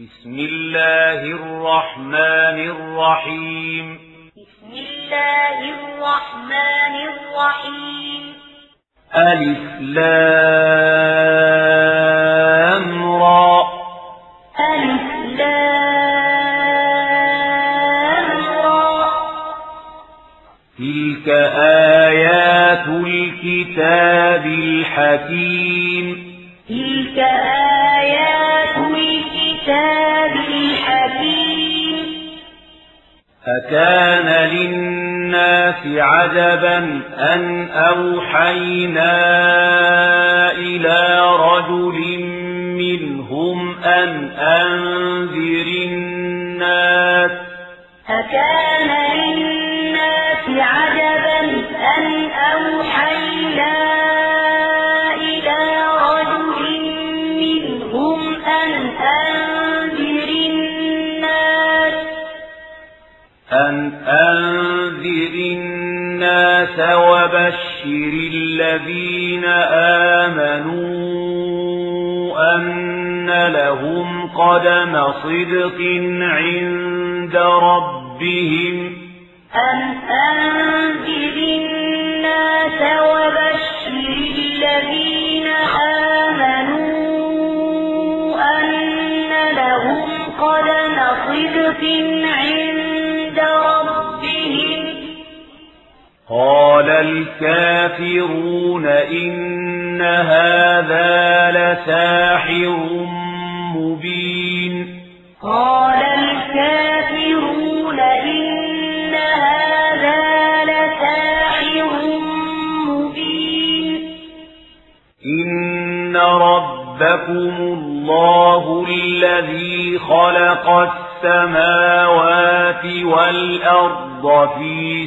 بسم الله الرحمن الرحيم. بسم الله الرحمن الرحيم ألف لام را. ألف لام را تلك آيات الكتاب الحكيم. تلك آيات أكان للناس عجبا أن أوحينا إلى رجل منهم أن أنذر الناس. أكان للناس عجبا أن أوحينا الناس وبشر الذين آمنوا أن لهم قدم صدق عند ربهم. أن أنذر الناس وبشر الذين آمنوا أن لهم قدم صدق عند قال الكافرون إن هذا لساحر مبين قال الكافرون إن هذا لساحر مبين إن ربكم الله الذي خلق السماوات والأرض في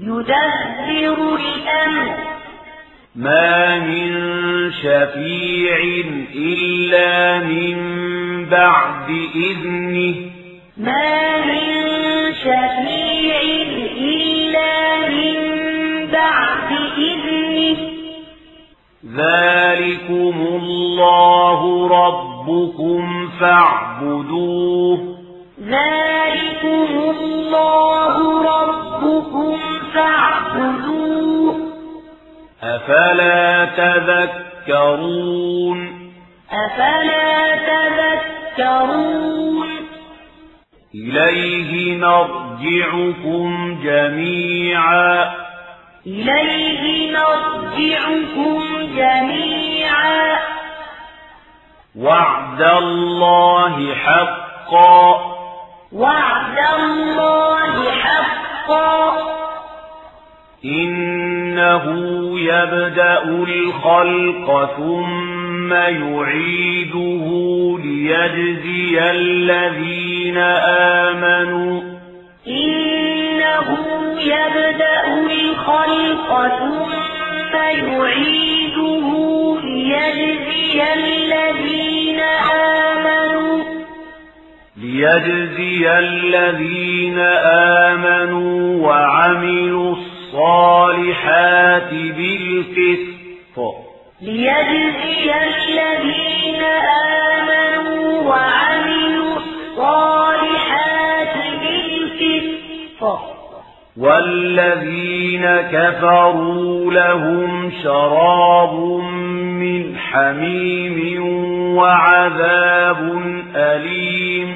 يدبر الأمر. ما من شفيع إلا من بعد إذنه. ما من شفيع إلا من بعد إذنه. ذلكم الله ربكم فاعبدوه. ذلكم الله ربكم فاعبدوه أفلا تذكرون؟ أفلا تذكرون. إليه مرجعكم جميعا. إليه مرجعكم جميعا. وعد الله حقا. وعد الله حقا. إنه يبدأ الخلق ثم يعيده ليجزي الذين آمنوا. إنه يبدأ الخلق ثم يعيده ليجزي الذين آمنوا. ليجزي الذين آمنوا وعملوا الصالحات بالقسط. ليجزي الذين آمنوا وعملوا الصالحات بالقسط. والذين كفروا لهم شراب من حميم وعذاب أليم.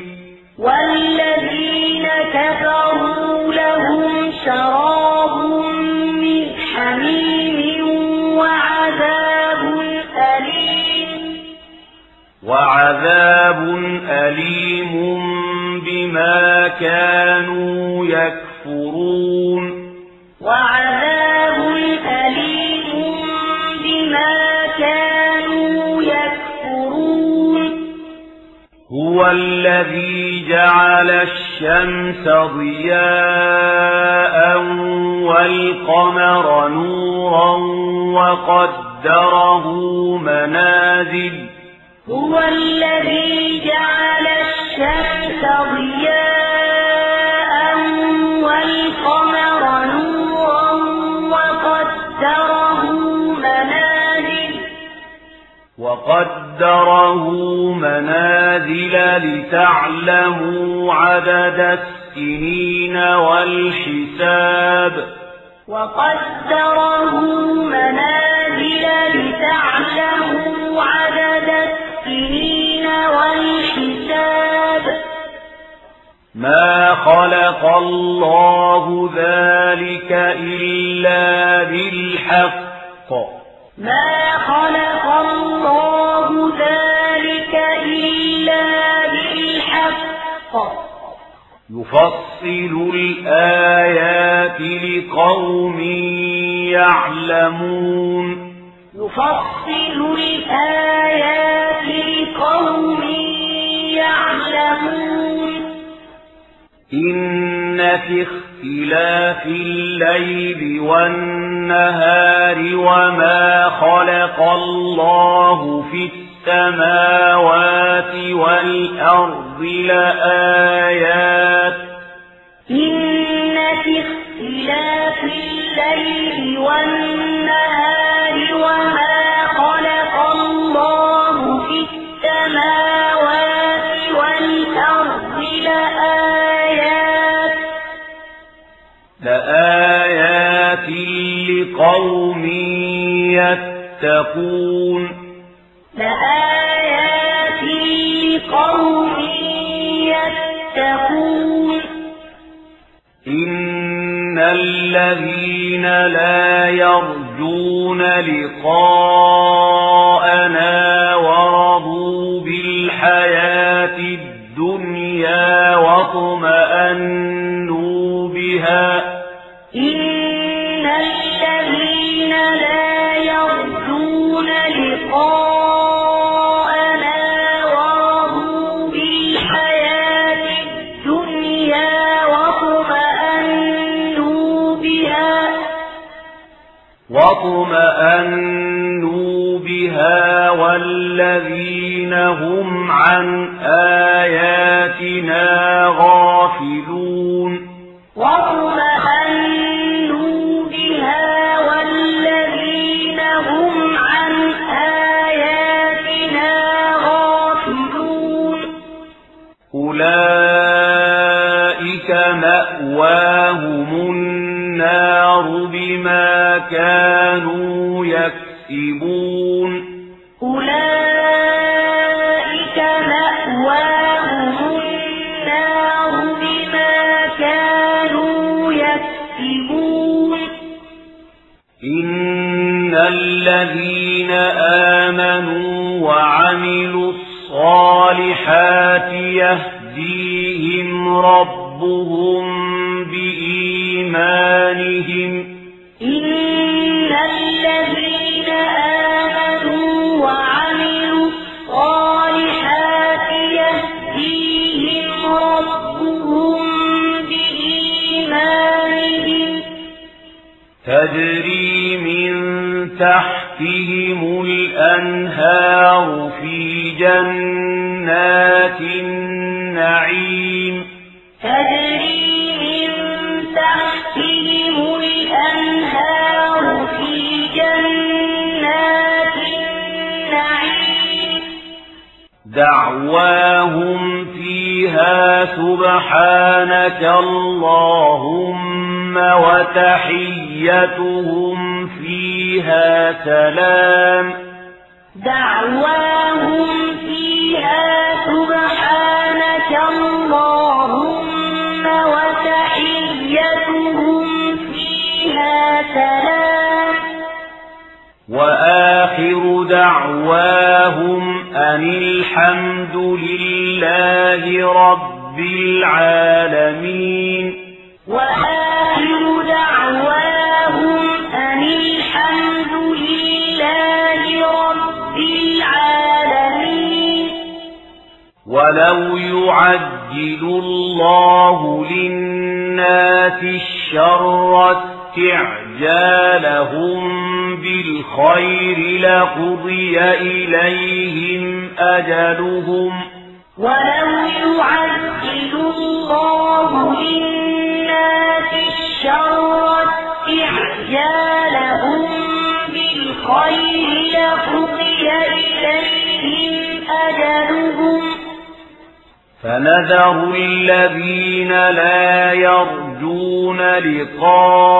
والذين كفروا لهم شراب من حميم وعذاب أليم. وعذاب أليم بما كانوا يكفرون. وعذاب أليم بما هو الذي جعل الشمس ضياء والقمر نورا وقدره منازل. هو الذي جعل الشمس ضياء وقدره منازل لتعلموا عدد السنين والحساب. وقدره منازل لتعلموا عدد السنين والحساب. ما خلق الله ذلك إلا بالحق. ما خلق الله ذلك إلا بالحق. يفصل الآيات لقوم يعلمون. يفصل الآيات لقوم يعلمون. إن في اختلاف الليل والنهار وما خلق الله في السماوات والأرض لآيات إن في اختلاف الليل والنهار لقوم يتقون. لآيات لقوم يتقون. إن الذين لا يرجون لقاءنا ورضوا بالحياة الدنيا واطمأنوا لقاءنا بالحياة الدنيا واطمأنوا بها والذين هم عن آياتنا غافلون. كانوا يكسبون. أولئك مأواهم النار بما كانوا يكسبون. إن الذين آمنوا وعملوا الصالحات يهديهم ربهم بإيمانهم تجري من تحتهم الأنهار في جنات النعيم. تجري من تحتهم الأنهار في جنات النعيم. دعواهم فيها سبحانك اللهم وتحيتهم فيها سلام. دعواهم فيها سبحانك اللهم وتحيتهم فيها سلام. وآخر دعواهم أن الحمد لله رب العالمين. وآخر دعواهم أن الحمد لله رب العالمين. ولو يعجل الله للناس الشر استعجالهم بالخير لقضي إليهم أجلهم. ولو يعجل الله للناس الشر استعجالهم بالخير لقضي إليهم أجلهم. فنذر الذين لا يرجون لقاءنا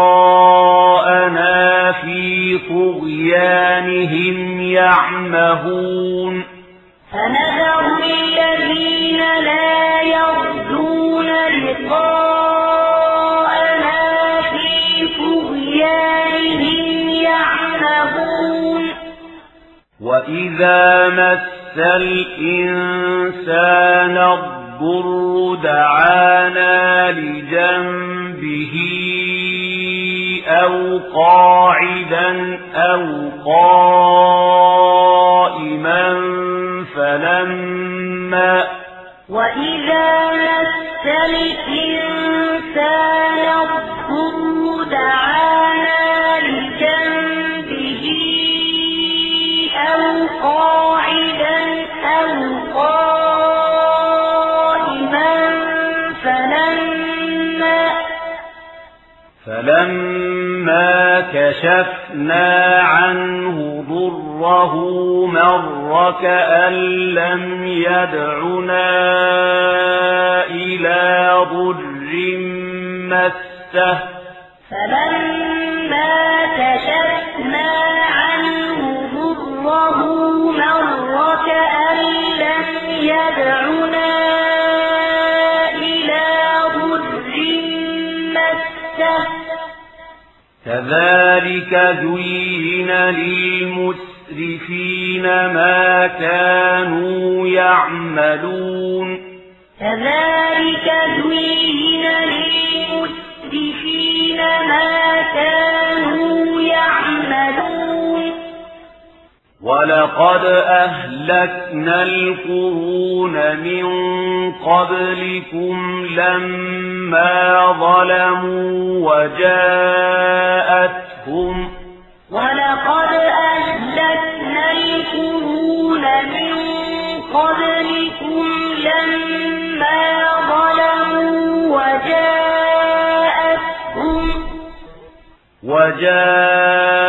في طغيانهم يعمهون. فنذر الذين لا يرجون لقاءنا وإذا مس الإنسان الضر دعانا لجنبه أو قاعدا أو قائما فلما وإذا مس الإنسان الضر دعانا لجنبه قاعدا أو قائما فلما فلما كشفنا عنه ضره مر كأن لم يدعنا إلى ضر مسه فلما كشفنا عنه مر كأن لم يدعنا إلى كذلك زين للمسرفين ما كانوا يعملون كذلك زين للمسرفين ما كانوا ولقد أهلكنا القرون من قبلكم لما ظلموا وجاءتهم ولقد أهلكنا القرون من قبلكم لما ظلموا وجاءتهم وجاءتهم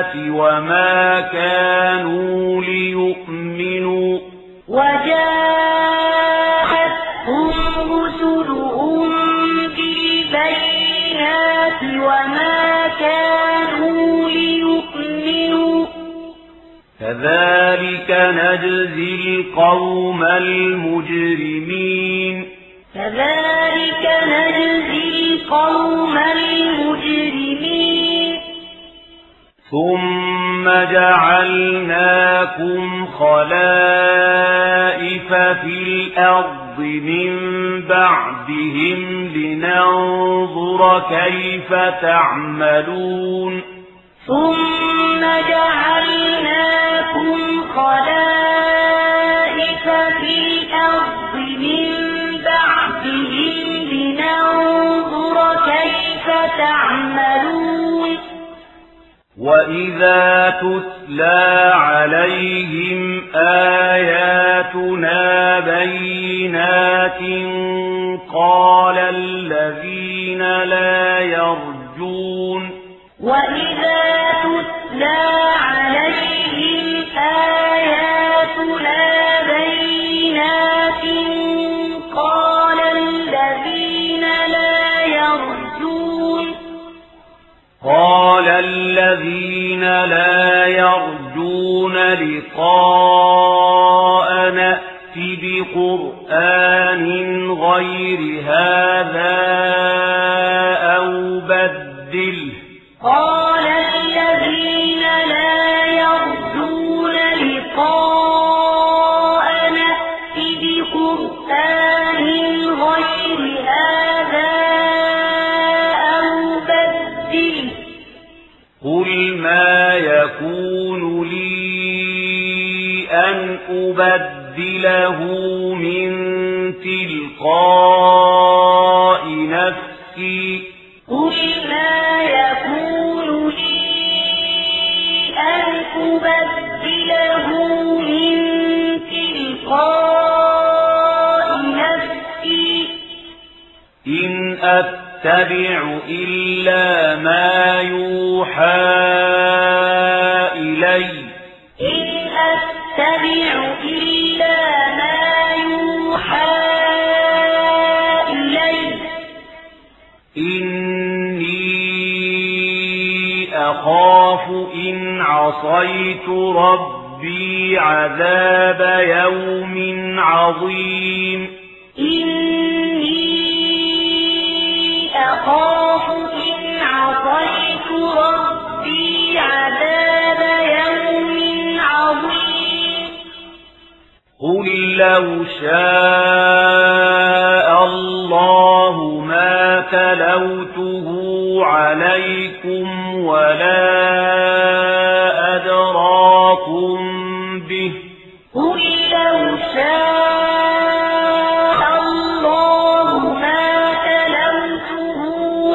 بالبينات وما كانوا ليؤمنوا وجاءتهم رسلهم بالبينات وما كانوا ليؤمنوا كذلك نجزي القوم المجرمين كذلك نجزي القوم المجرمين ثم جعلناكم خلائف في الأرض من بعدهم لننظر كيف تعملون ثم جعلناكم خلائف في الأرض من بعدهم لننظر كيف تعملون وإذا تتلى عليهم آياتنا بينات قال الذين لا يرجون وإذا تتلى عليهم آياتنا بينات قال الذين لا يرجون قال لا يرجون لقاء نأت بقرآن غير هذا أن أبدله من تلقاء نفسي قل ما يكون لي أن أبدله من تلقاء نفسي إن أتبع إلا ما يوحى أخاف إن عصيت ربي عذاب يوم عظيم. إني أخاف إن عصيت ربي عذاب يوم عظيم. قل لو شاء الله ما تلوته عليكم ولا أدراكم به قل لو شاء الله ما تلوته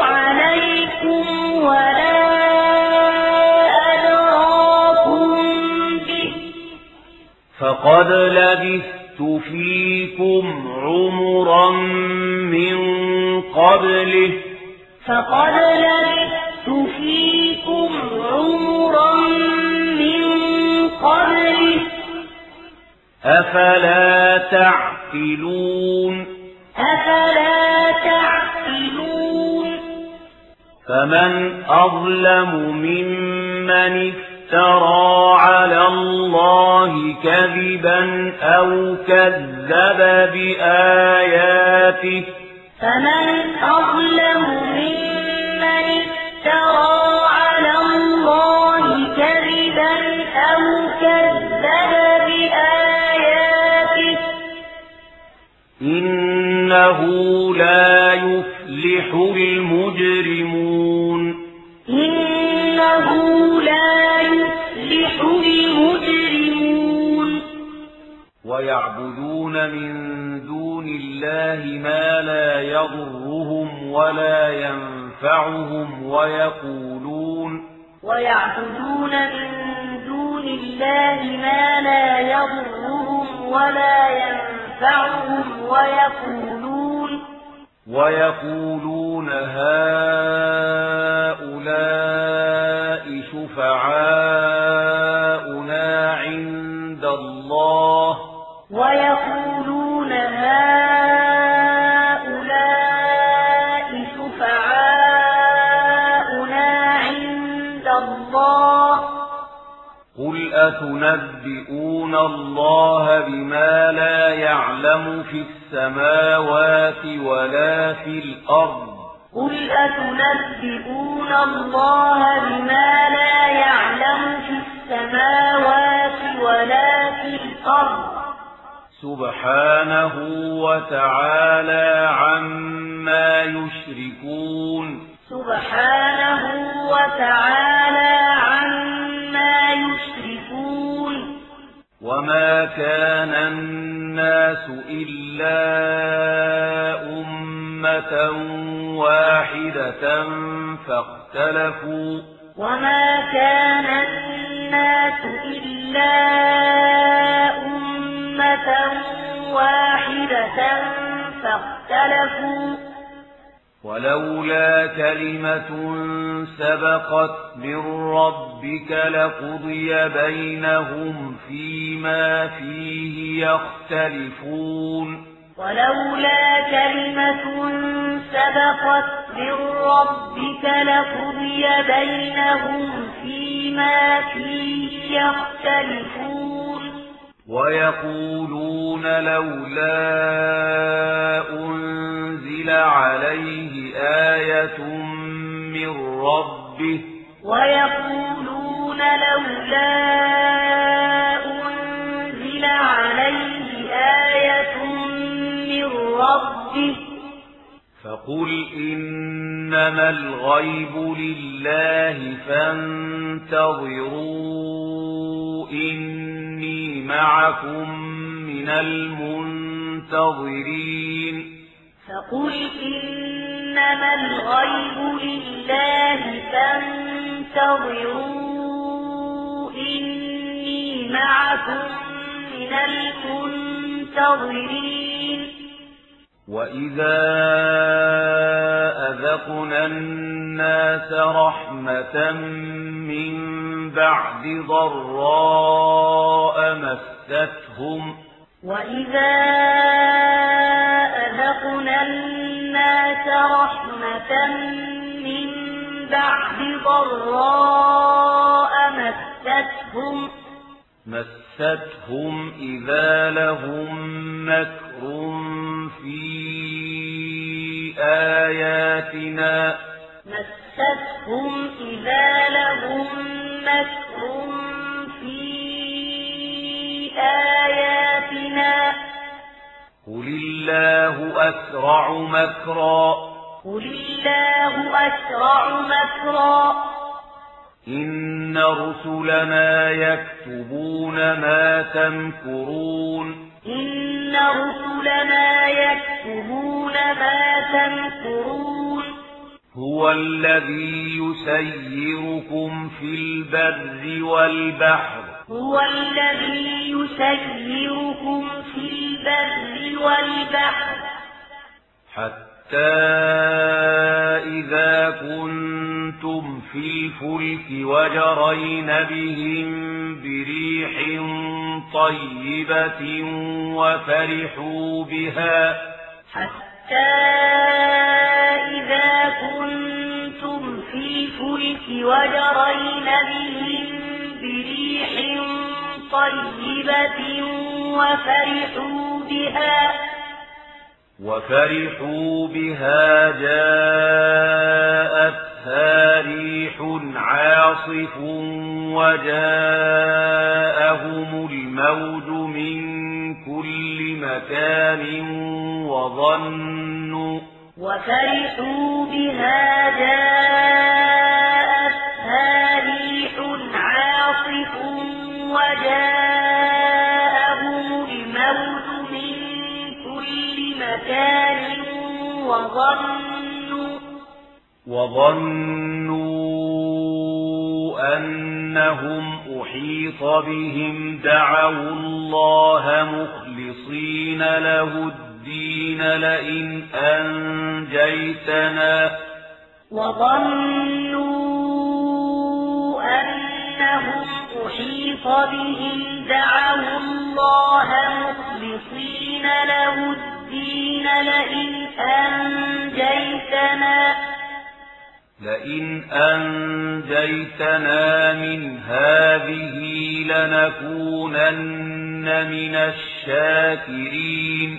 عليكم ولا أدراكم به فقد لبثت فيكم عمرا من قبله فقد أفلا تعقلون أفلا تعقلون فمن أظلم ممن افترى على الله كذبا أو كذب بآياته فمن أظلم إنه لا يفلح المجرمون. إنه لا يفلح المجرمون. ويعبدون من دون الله ما لا يضرهم ولا ينفعهم ويقولون. ويعبدون من دون الله ما لا يضرهم ولا ينفعهم ويقولون. ويقولون هؤلاء شفعاؤنا عند الله. ويقولون هؤلاء أتنبئون الله بما لا يعلم في السماوات ولا في الأرض؟ قل أتنبئون الله بما لا يعلم في السماوات ولا في الأرض؟ سبحانه وتعالى عما يشركون. سبحانه وتعالى عما يشركون. وما كان الناس إلا أمة واحدة فاختلفوا وما كان الناس إلا أمة واحدة فاختلفوا ولولا كلمة سبقت من ربك لقضي بينهم فيما فيه يختلفون. ولولا كلمة سبقت من ربك لقضي بينهم فيما فيه يختلفون. ويقولون لولا أنزل عليه آية من ربه. ويقولون لولا أنزل عليه آية من ربه. فقل إنما الغيب لله فانتظروا إني معكم من المنتظرين فقل إنما الغيب لله فانتظروا إني معكم من المنتظرين وإذا أذقنا الناس رحمة من بعد ضراء مستهم وإذا أذقنا الناس رحمة من بعد ضراء مستهم مستهم إذا لهم مكر في آياتنا. مستهم إذا لهم مكر في آياتنا. قل الله أسرع مكرا. قل الله أسرع مكرا. إن رسلنا يكتبون ما تمكرون إن رسلنا يكتبون ما تمكرون هو الذي يسيركم في البر والبحر هو الذي يسيركم في البر والبحر حتى إذا كنتم في الفلك وجرين بهم بريح طيبة وفرحوا بها حتى إذا كنتم في الفلك وجرين بهم بريح طيبة وفرحوا بها وفرحوا بها جاءتها ريح عاصف وجاءهم الموج من كل مكان وظنوا وفرحوا بها جاءتها ريح عاصف وجاءهم وظنوا وظنوا أنهم أحيط بهم دعوا الله مخلصين له الدين لئن أنجيتنا. وظنوا أنهم أحيط بهم دعوا الله مخلصين له الدين. لئن أنجيتنا لئن أنجيتنا من هذه لنكونن من الشاكرين.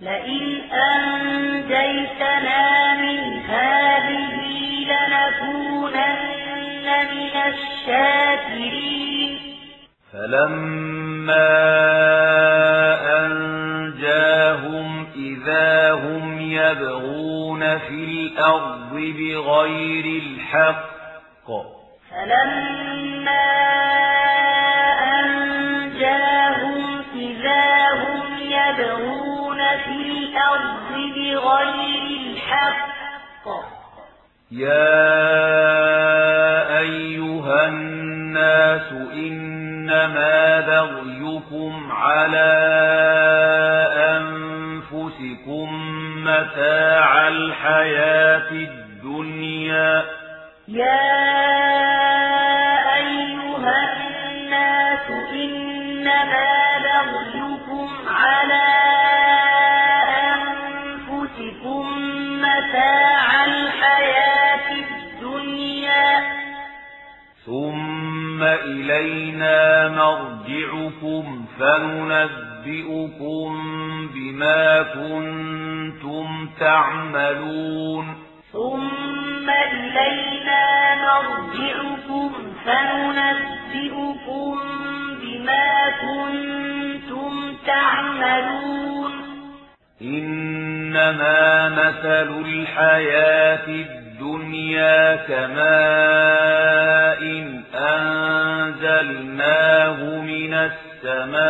لئن أنجيتنا من هذه لنكونن من الشاكرين. فلما أنجاهم إذا هم يبغون في الأرض بغير الحق فلما أنجاهم إذا هم يبغون في الأرض بغير الحق يا أيها الناس إنما بغيكم على متاع الحياة الدنيا. يا أيها الناس إنما بغيكم على أنفسكم متاع الحياة الدنيا. ثم إلينا مرجعكم فننبئكم بما كنتم تعملون. ثم إلينا مرجعكم فننبئكم بما كنتم تعملون. إنما مثل الحياة الدنيا كماء أنزلناه من السماء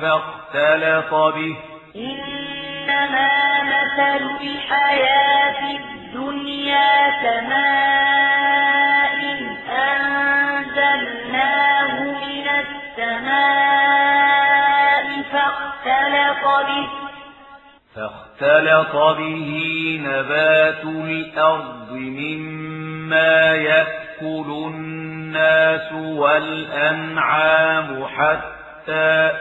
فاختلط به. إنما مثل الحياة الدنيا كماء أنزلناه من السماء فاختلط به فاختلط به نبات الأرض مما يأكل الناس والأنعام حتى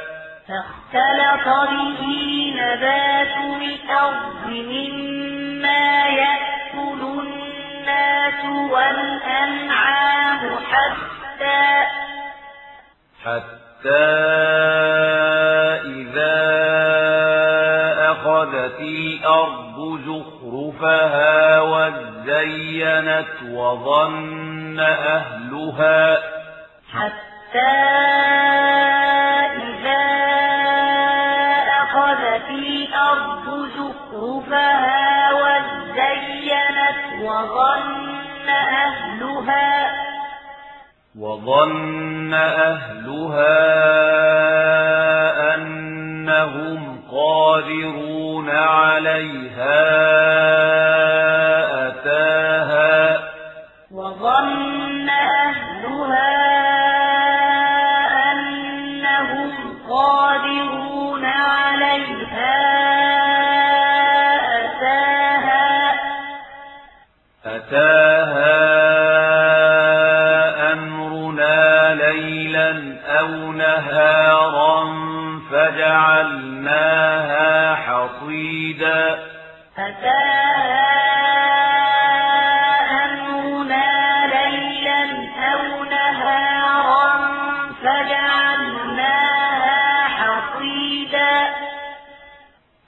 فاختلط به نبات الأرض مما يأكل الناس والأنعام حتى حتى إذا أخذت الأرض زخرفها وزينت وظن أهلها حتى زخرفها وزينت وظن أهلها وظن أهلها أنهم قادرون عليها أتاها وظن أهلها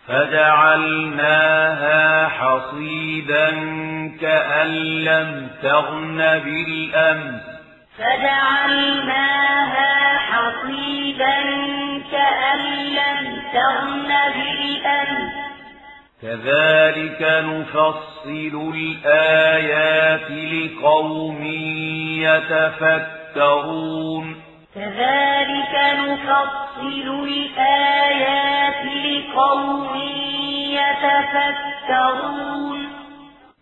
فجعلناها حصيدا كأن لم تغن بالأمس. فجعلناها حصيدا كأن لم تغن بالأمس. كذلك نفصل الآيات لقوم يتفكرون. كذلك نفصل الآيات لقوم يتفكرون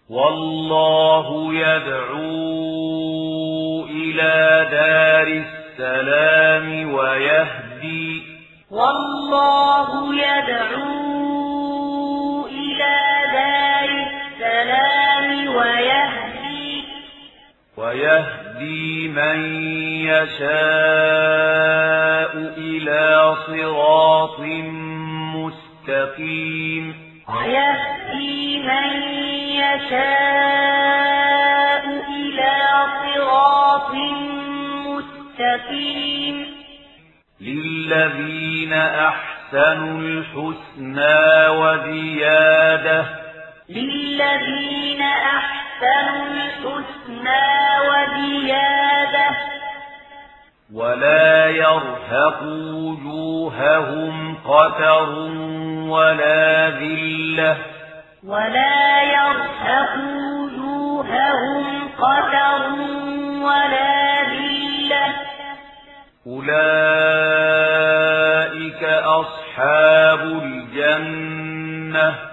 والله يدعو إلى دار السلام ويهدي والله يدعو إلى دار السلام ويهدي ويهدي من يشاء إلى صراط مستقيم. ويهدي من يشاء إلى صراط مستقيم. للذين أحسنوا الحسنى وزيادة للذين أحسنوا الحسنى وزيادة ولا يرهق وجوههم قتر ولا ذلة. ولا يرهق وجوههم قتر ولا ذلة. أولئك أصحاب الجنة.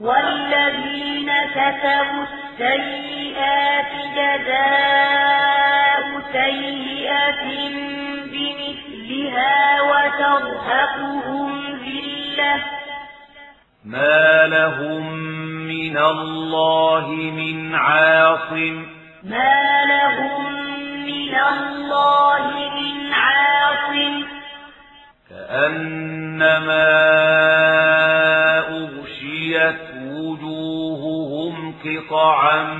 والذين كسبوا السيئات جزاء سيئة بمثلها وترهقهم ذلة. ما لهم من الله من عاصم. ما لهم من الله من عاصم. كأنما أغشيت وجوههم قطعا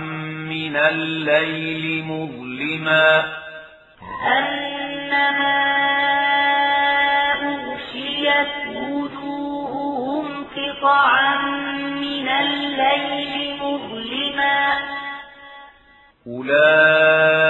من الليل مظلما. أنما أغشيت وجوههم قطعا من الليل مظلما. أولئك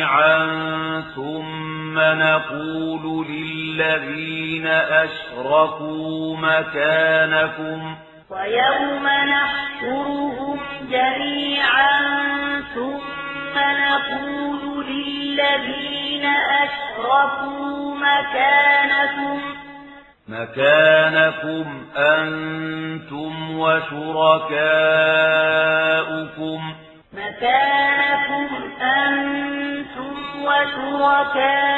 جميعا ثم نقول للذين أشركوا مكانكم. ويوم نحشرهم جميعا ثم نقول للذين أشركوا مكانكم. مكانكم أنتم وشركاؤكم. مكانكم أنتم وشركاؤكم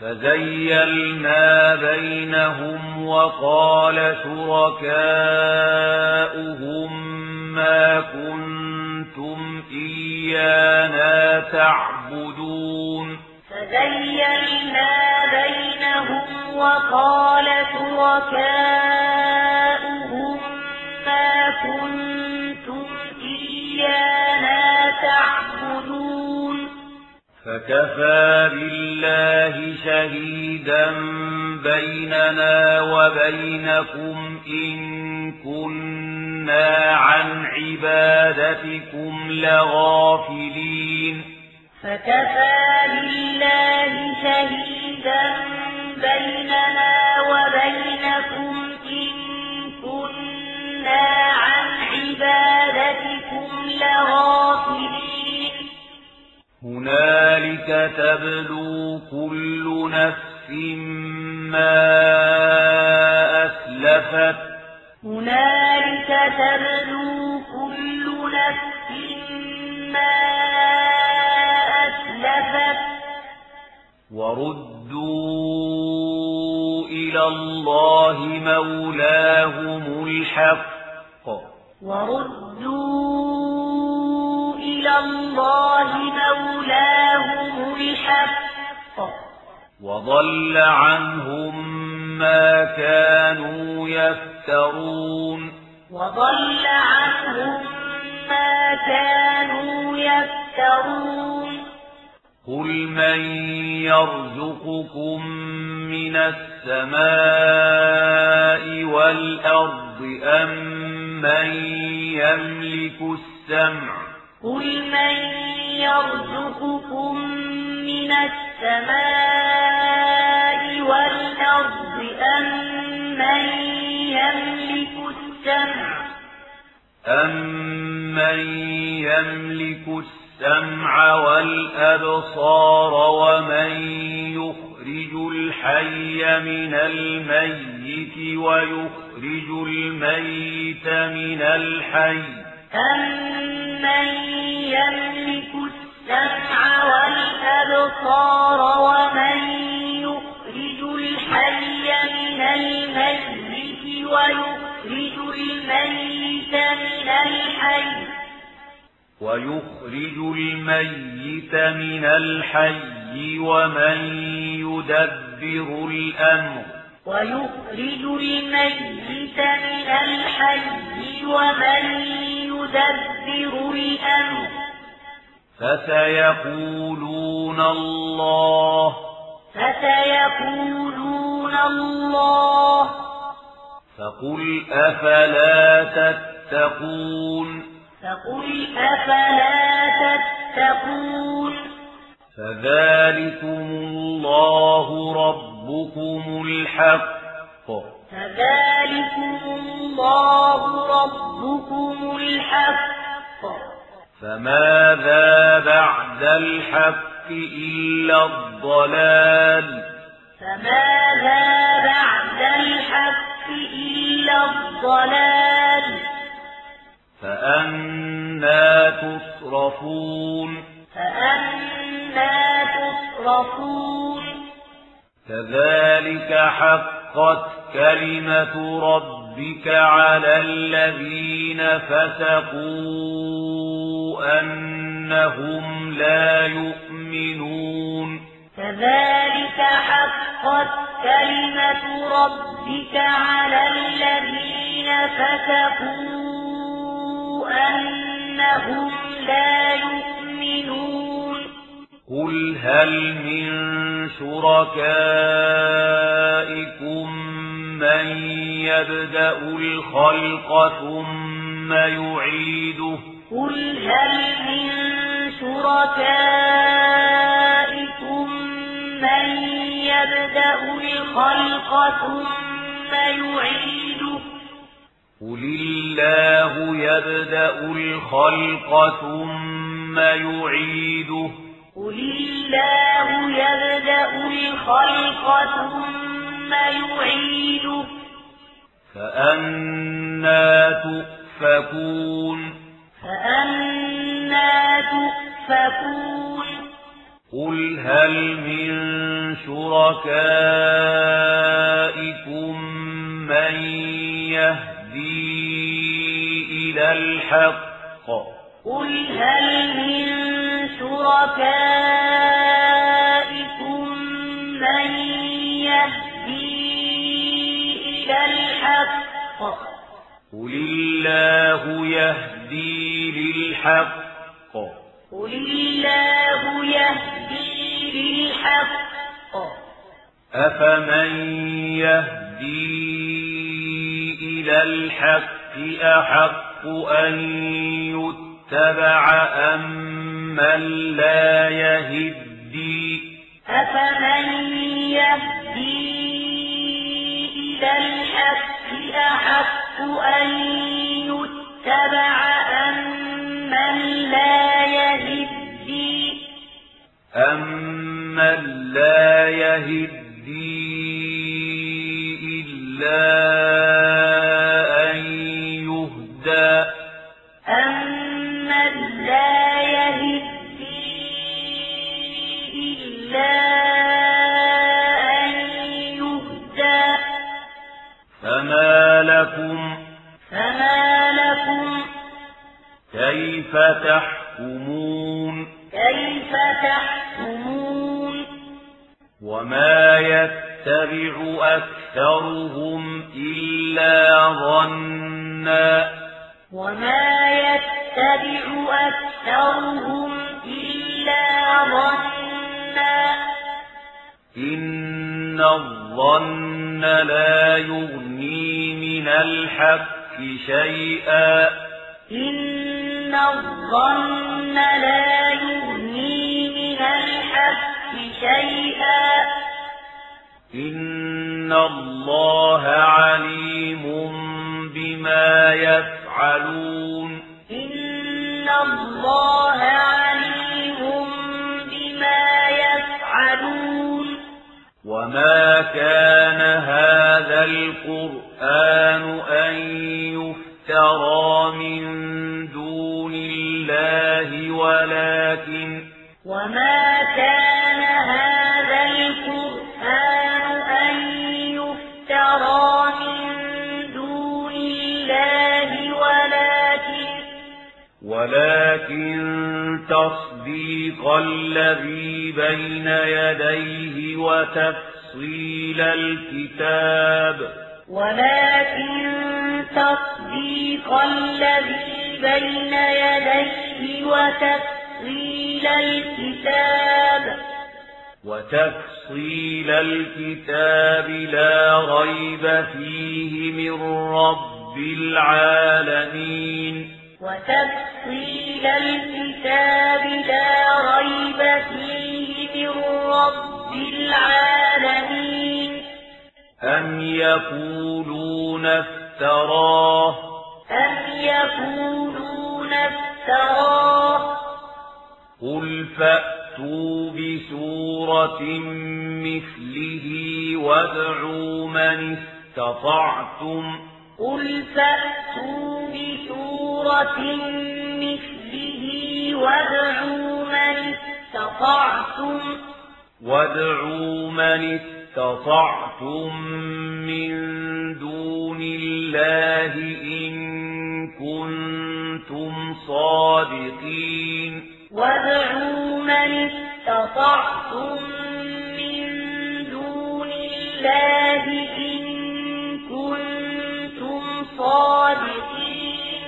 فزيلنا بينهم وقال شركاؤهم ما كنتم إيانا تعبدون. فزيلنا بينهم وقال شركاؤهم ما كنتم إيانا تعبدون. فكفى بالله شهيدا بيننا وبينكم إن كنا عن عبادتكم لغافلين. فكفى بالله شهيدا بيننا وبينكم إن كنا عن عبادتكم لغافلين. هنالك تبلو كل نفس ما أسلفت. هنالك تبلو كل نفس ما أسلفت. وردوا إلى الله مولاهم الحق. وردوا إلى الله مولاهم الحق. وضل عنهم ما كانوا يفترون. وضل عنهم ما كانوا يفترون. قل من يرزقكم من السماء والأرض أم من يملك السمع قل من يرزقكم من السماء والأرض أم من يملك السمع؟ أَمَّن يَمْلِكُ السَّمْعَ وَالْأَبْصَارَ وَمَن يُخْرِجُ الْحَيَّ مِنَ الْمَيِّتِ وَيُخْرِجُ الْمَيِّتَ مِنَ الْحَيِّ أَمَّن يَمْلِكُ السَّمْعَ وَالْأَبْصَارَ وَمَن يُخْرِجُ الْحَيَّ مِنَ الْمَيِّتِ وَيُخْرِجُ الْمَيِّتَ مِنَ الْحَيِّ ويخرج الميت من الحي ومن يدبر الأمر ويخرج الميت من الحي ومن يدبر الأمر. فسيقولون الله. فسيقولون الله. فقل أفلا تتقون. فقل أفلا تتقون. فذلكم الله ربكم الحق. فذلكم الله ربكم الحق. فماذا بعد الحق إلا الضلال؟ فماذا بعد الحق إلا الضلال؟ فأنا تصرفون. فأنا تصرفون. كذلك حقت كلمة ربك على الذين فسقوا أنهم لا يؤمنون. كذلك حقت كلمة ربك على الذين فسقوا أنهم لا يؤمنون. قل هل من شركائكم من يبدأ الخلق ثم يعيده؟ قل هل من شركائكم من يبدأ الخلق ثم يعيده؟ قل الله يبدأ الخلق ثم يعيده. قل الله يبدأ الخلق ثم يعيده فأنا تؤفكون فأنا تؤفكون قل هل من شركائكم من يهدي إلى الحق قل هل من شركائكم من يهدي إلى الحق. قل الله يهدي للحق. قل الله يهدي للحق. أفمن يهدي إلى الحق أحق أن يتبع أم من لا يهدي أفمن يهدي إلى الحق أحق أن يتبع أم من لا يهدي أمن لا يهدي إلا إلا أن يهدى. فما لكم فما لكم كيف تحكمون؟ كيف تحكمون؟ وما يتبع أكثرهم إلا ظنا. وما يتبع أكثرهم إلا ظنا إن الظن لا يغني من الحق شيئا. إن الظن لا يغني من الحق شيئا. إن الله عليم بما يفعلون. إن الله عليم يفعلون. وما كان هذا القرآن أن يفترى من دون الله ولكن وما كان هذا القرآن أن يفترى من دون الله ولكن ولكن تصديق الذي بين يديه وتفصيل الكتاب. ولكن تصديق الذي بين يديه وتفصيل الكتاب. وتفصيل الكتاب لا ريب فيه من رب العالمين. وتفصيل الكتاب لا ريب فيه من رب العالمين. أم يقولون افتراه؟ أم يقولون افتراه؟ قل فأتوا بسورة مثله وادعوا من استطعتم قل فأتوا بسورة مثله وادعوا من استطعتم وادعوا من استطعتم من دون الله إن كنتم صادقين وادعوا من استطعتم من دون الله إن كنتم صادقين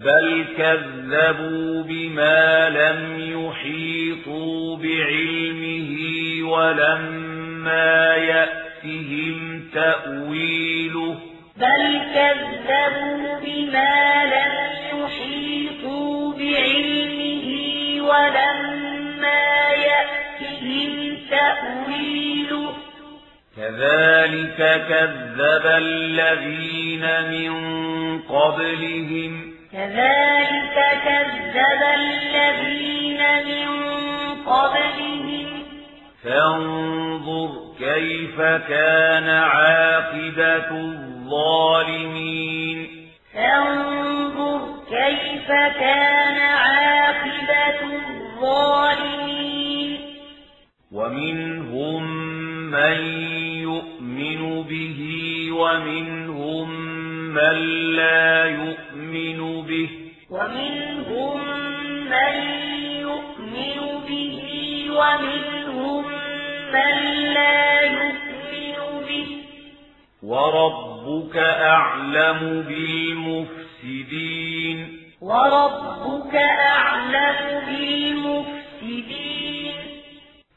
بل كذبوا بما لم يحيطوا بعلمه ولما يأتهم تأويله. بل كذبوا بما لم يحيطوا بعلمه ولما يأتهم تأويله. كذلك كذب الذين من قبلهم. كذلك كذب الذين من قبلهم. فانظر كيف كان عاقبة الظالمين. فانظر كيف كان عاقبة الظالمين. ومنهم من يؤمن به ومنهم من لا يؤمن به ومنهم من يؤمن به ومنهم من لا يؤمن به وربك أعلم بالمفسدين وربك أعلم بالمفسدين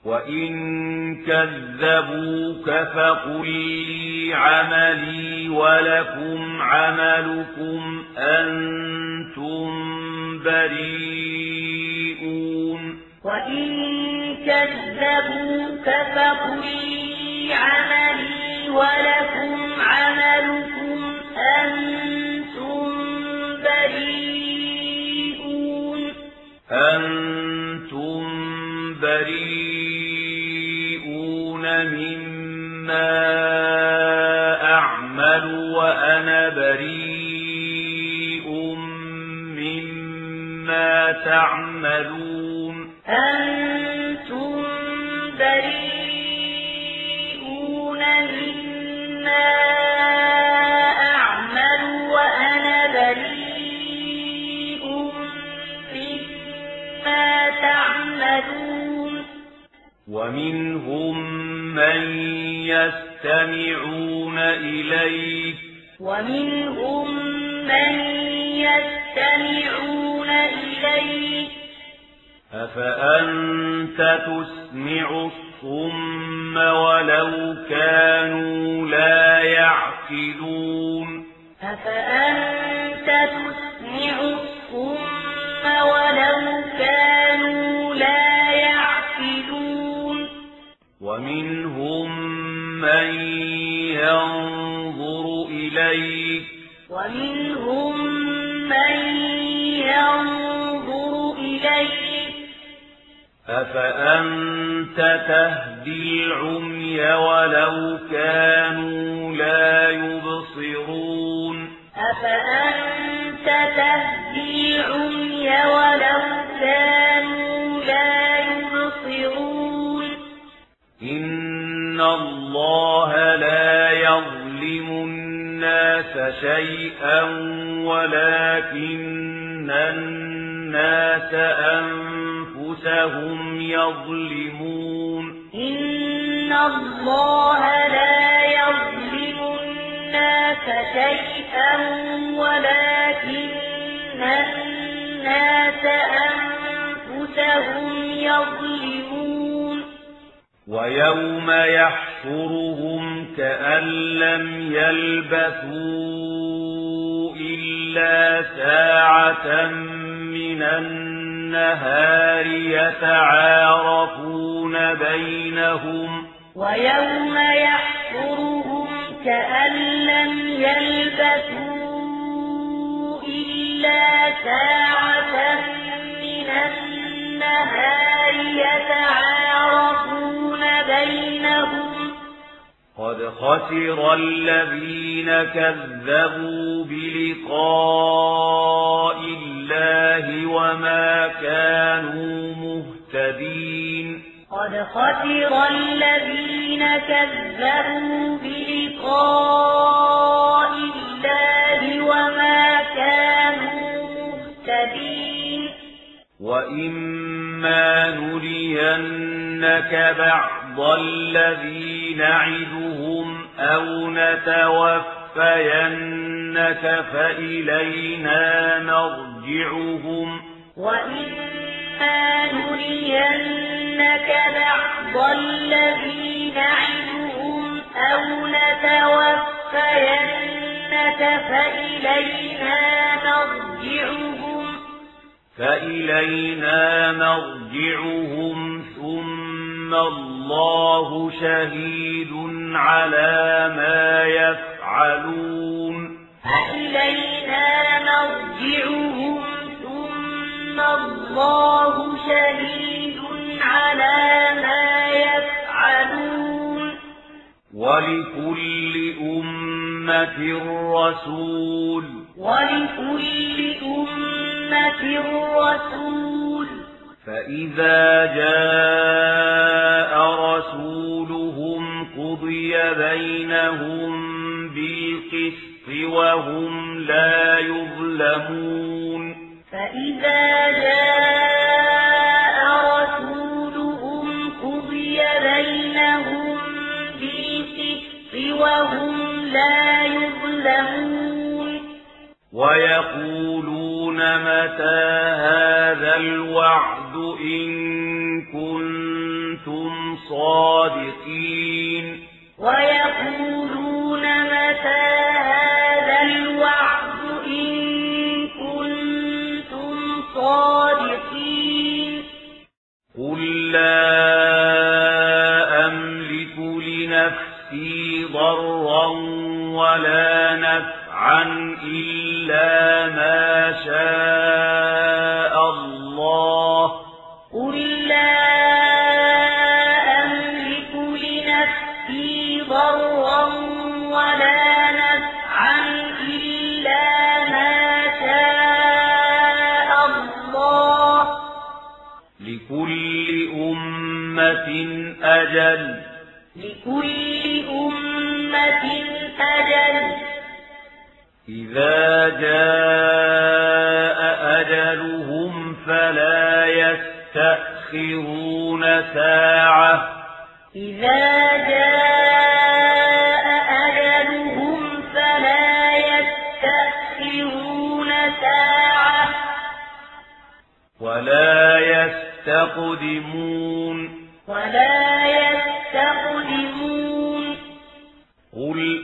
وإن كذبوك فقل لي عملي ولكم عملكم أنتم بريئون وإن كذبوك فقل لي عملي ولكم عملكم أنتم بريئون أنتم بريئون مما أفأنت تسمع أفأنت تهدي العمي ولو كانوا لا يبصرون. أفأنت تهدي العمي ولو كانوا لا يبصرون؟ إن الله لا يظلم الناس شيئا ويوم يحشرهم كأن لم يلبثوا إلا ساعة من النهار يتعارفون بينهم ويوم يحشرهم كأن لم يلبثوا إلا ساعة من النهار يتعارفون بينهم قد خسر الذين كذبوا بلقاء الله وما كانوا مهتدين قد خسر الذين كذبوا بلقاء الله وما كانوا مهتدين وإما نرينك بعض الذي نعدهم أو نتوفينك فإلينا مرجعهم. وإما نرينك بعض الذي نعدهم أو نتوفينك فإلينا مرجعهم. فإلينا مرجعهم ثم الله شهيد على ما يفعلون فإلينا مرجعهم ثم الله شهيد على ما يفعلون ولكل أمة رسول ولكل أمة رسول فإذا جاء رسولهم قضي بينهم بالقسط وهم لا يظلمون فإذا جاء رسولهم قضي بينهم بالقسط وهم لا يظلمون ويقولون متى هذا الوعد إن كنتم صادقين؟ ويقولون متى هذا الوعد إن كنتم صادقين؟ قل لا أملك لنفسي ضرا ولا نفعا إلا ما شاء إذا جاء أجلهم فلا يستأخرون ساعة. إذا جاء أجلهم فلا يستأخرون ساعة. ولا يستقدمون. ولا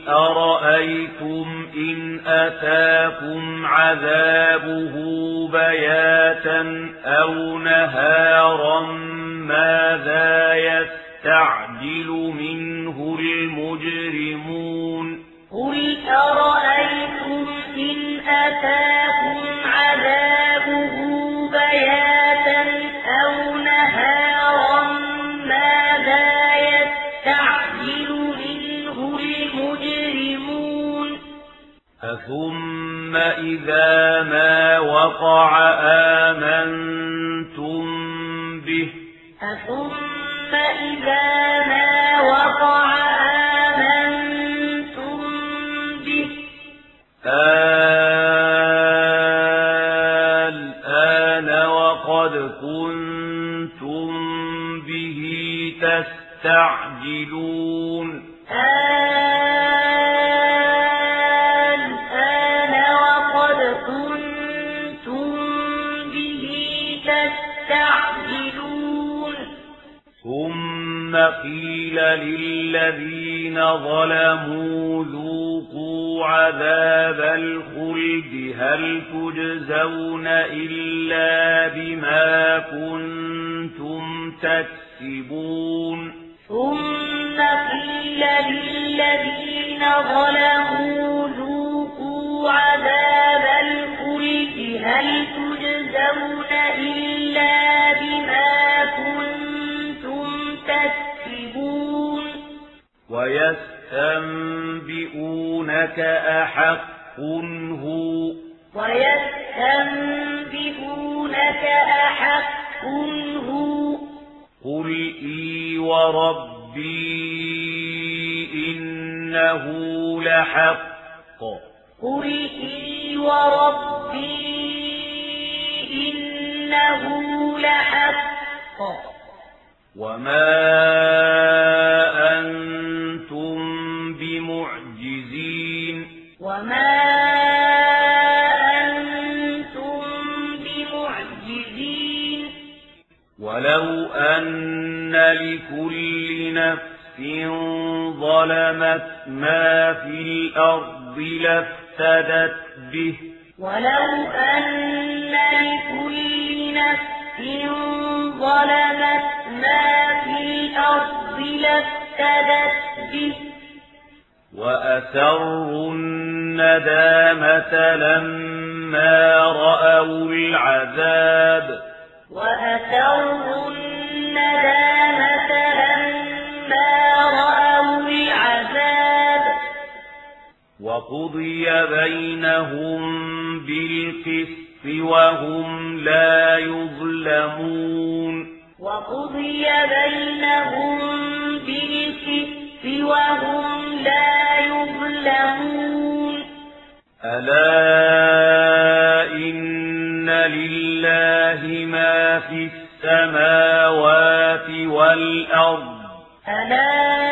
أرأيتم إن أتاكم عذابه بياتا أو نهارا ماذا يستعجل منه المجرمون؟ قل أرأيتم إن أتاكم إذا ما وقع آمنتم به أثم إذا ما وقع أحق هو. ويستنبئونك أحق هو. قل إي وربي إنه لحق. قل إي وربي إنه لحق. وما وهم لا يظلمون. وقضي بينهم بالقسط وهم لا يظلمون. ألا إن لله ما في السماوات والأرض. ألا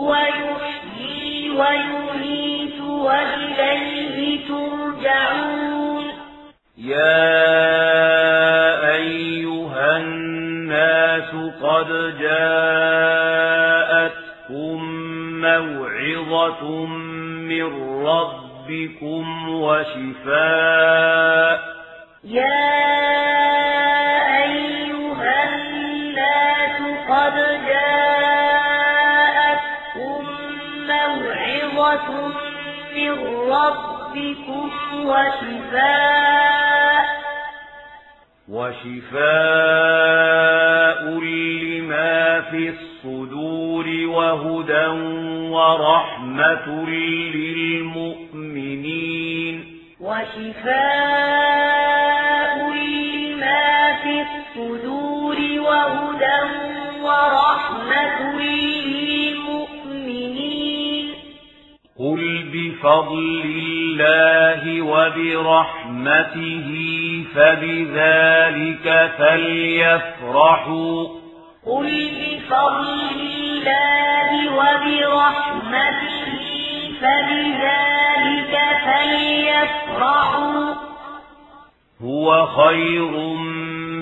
هو يحيي ويميت وإليه ترجعون. يا أيها الناس قد جاءتكم موعظة من ربكم وشفاء. يا من ربكم وشفاء وشفاء لما في الصدور وهدى ورحمة للمؤمنين. وشفاء لما في الصدور وهدى ورحمة للمؤمنين بفضل الله وبرحمته فبذلك فليفرحوا. قل بفضل الله وبرحمته فبذلك فليفرحوا. هو خير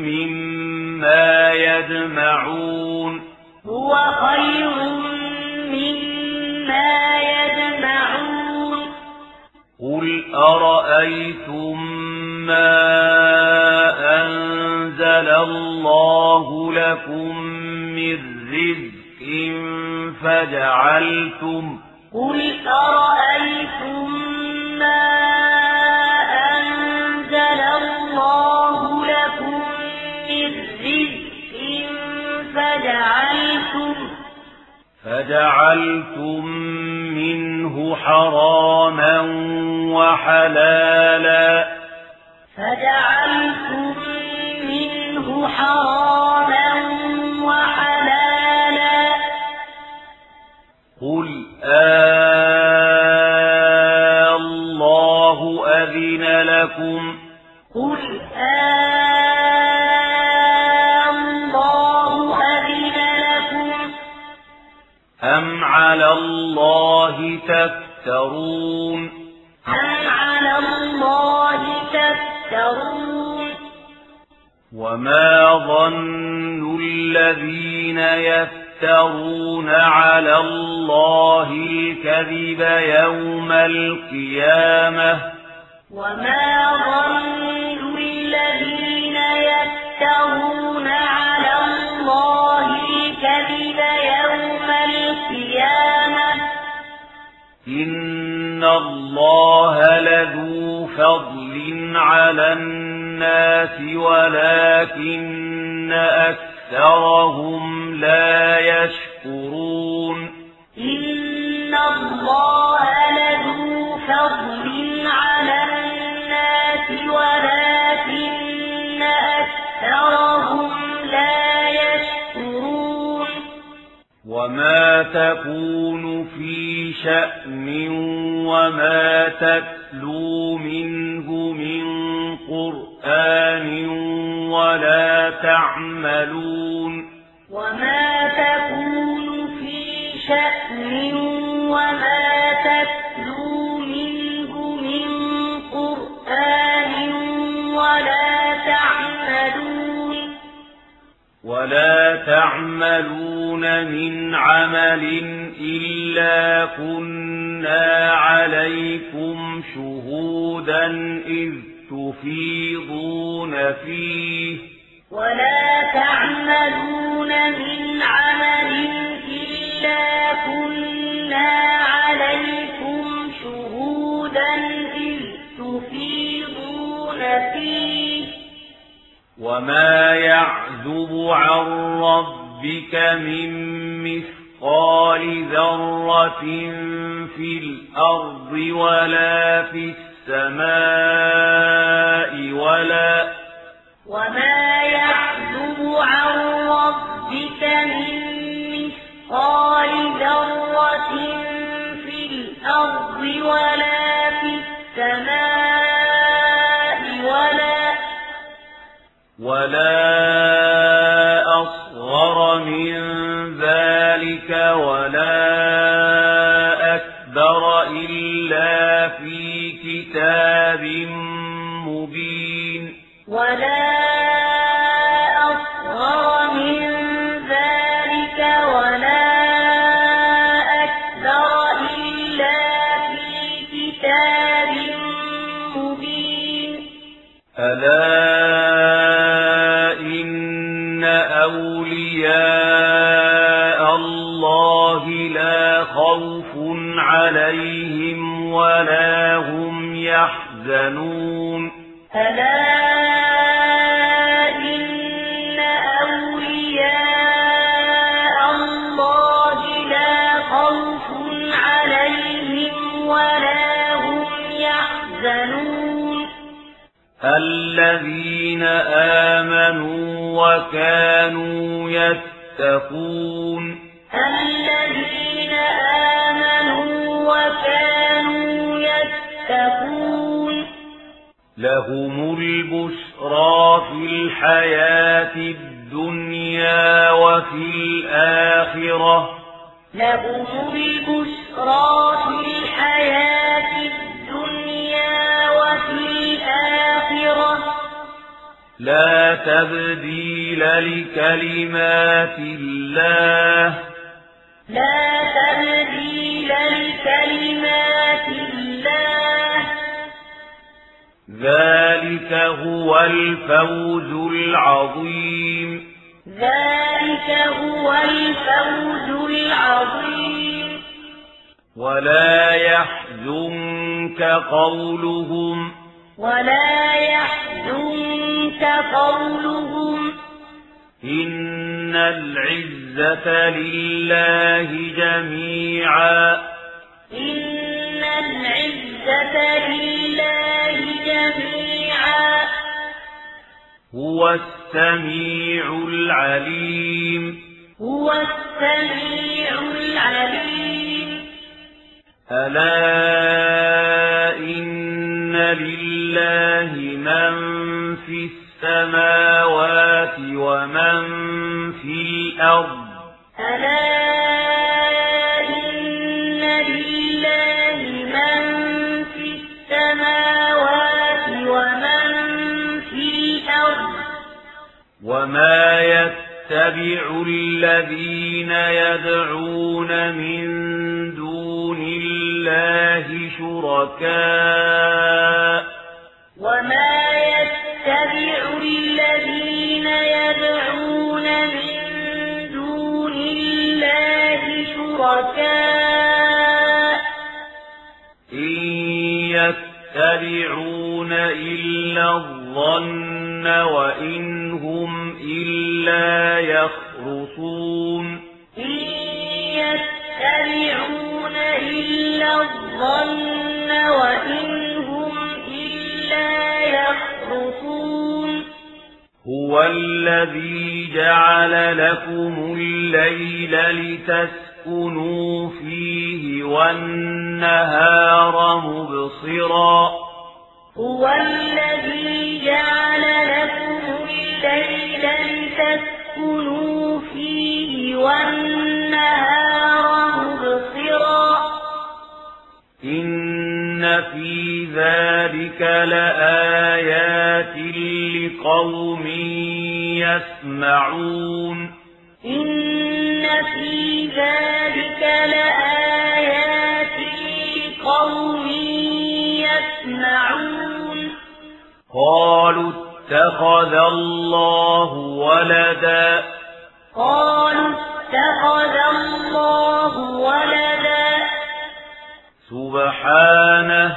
مما يجمعون. هو خير مما يجمعون. قل أرأيتم ما أنزل الله لكم من رزق فجعلتم قل أرأيتم ما أنزل الله لكم من رزق فجعلتم فجعلتم منه حراما وحلالا. فجعلتم منه حراما وحلالا. قل آه الله أذن لكم. على الله تفترون. أم على الله تفترون؟ وما ظن الذين يفترون على الله الكذب يوم القيامة؟ وما ظن الذين يفترون على الله لذو فضل على الناس ولكن أكثرهم لا يشكرون إن الله لذو فضل على الناس ولكن أكثرهم وما تكون في شأن وما تتلو منه من قرآن ولا تعملون وما تكون في شأن وما تتلو ولا تعملون من عمل إلا كنا عليكم شهودا إذ تفيضون فيه. ولا تعملون من عمل إلا كنا عليكم شهودا إذ تفيضون فيه. وما يعذب عن ربك من مثقال ذرة في الأرض ولا في السماء ولا وما يعزب عن ربك من مثقال ذرة في الأرض ولا في السماء ولا أصغر من ذلك ولا أكبر إلا في كتاب مبين وكانوا يتقون. الذين آمنوا وكانوا يتقون. لهم البشرى في الحياة الدنيا وفي الآخرة. لهم البشرى في الحياة الدنيا وفي الآخرة. لا تبديل لكلمات الله. لا تبديل لكلمات الله ذلك هو الفوز العظيم ذلك هو الفوز العظيم. ولا يحزنك قولهم. ولا يحزنك قولهم. العزة لله جميعا. إن العزة لله جميعا. هو السميع العليم. هو السميع العليم. ألا يتبع الذين يدعون من دون الله شركاء. وما يتبع الذين يدعون من دون الله شركاء. إن يتبعون إلا الظن وإن إلا يخرصون. إن يتبعون إلا الظن وإن هم إلا يخرصون. هو الذي جعل لكم الليل لتسكنوا فيه والنهار مبصراً. هو الذي جعل لكم الليل لتسكنوا فيه والنهار مبصرا. إن في ذلك لآيات لقوم يسمعون. إن في ذلك لآيات لقوم يسمعون. قالوا اتخذ الله ولدا. قالوا اتخذ الله ولدا. سبحانه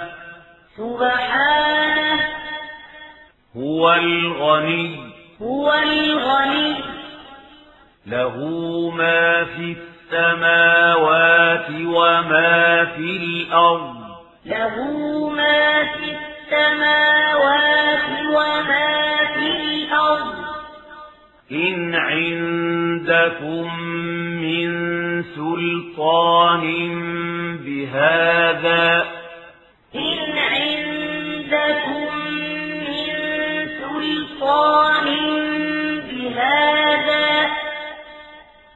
سبحانه هو الغني. هو الغني. له ما في السماوات وما في الأرض. له ما في السماوات السماوات وما في الأرض. إن عندكم من سلطان بهذا. إن عندكم من سلطان بهذا.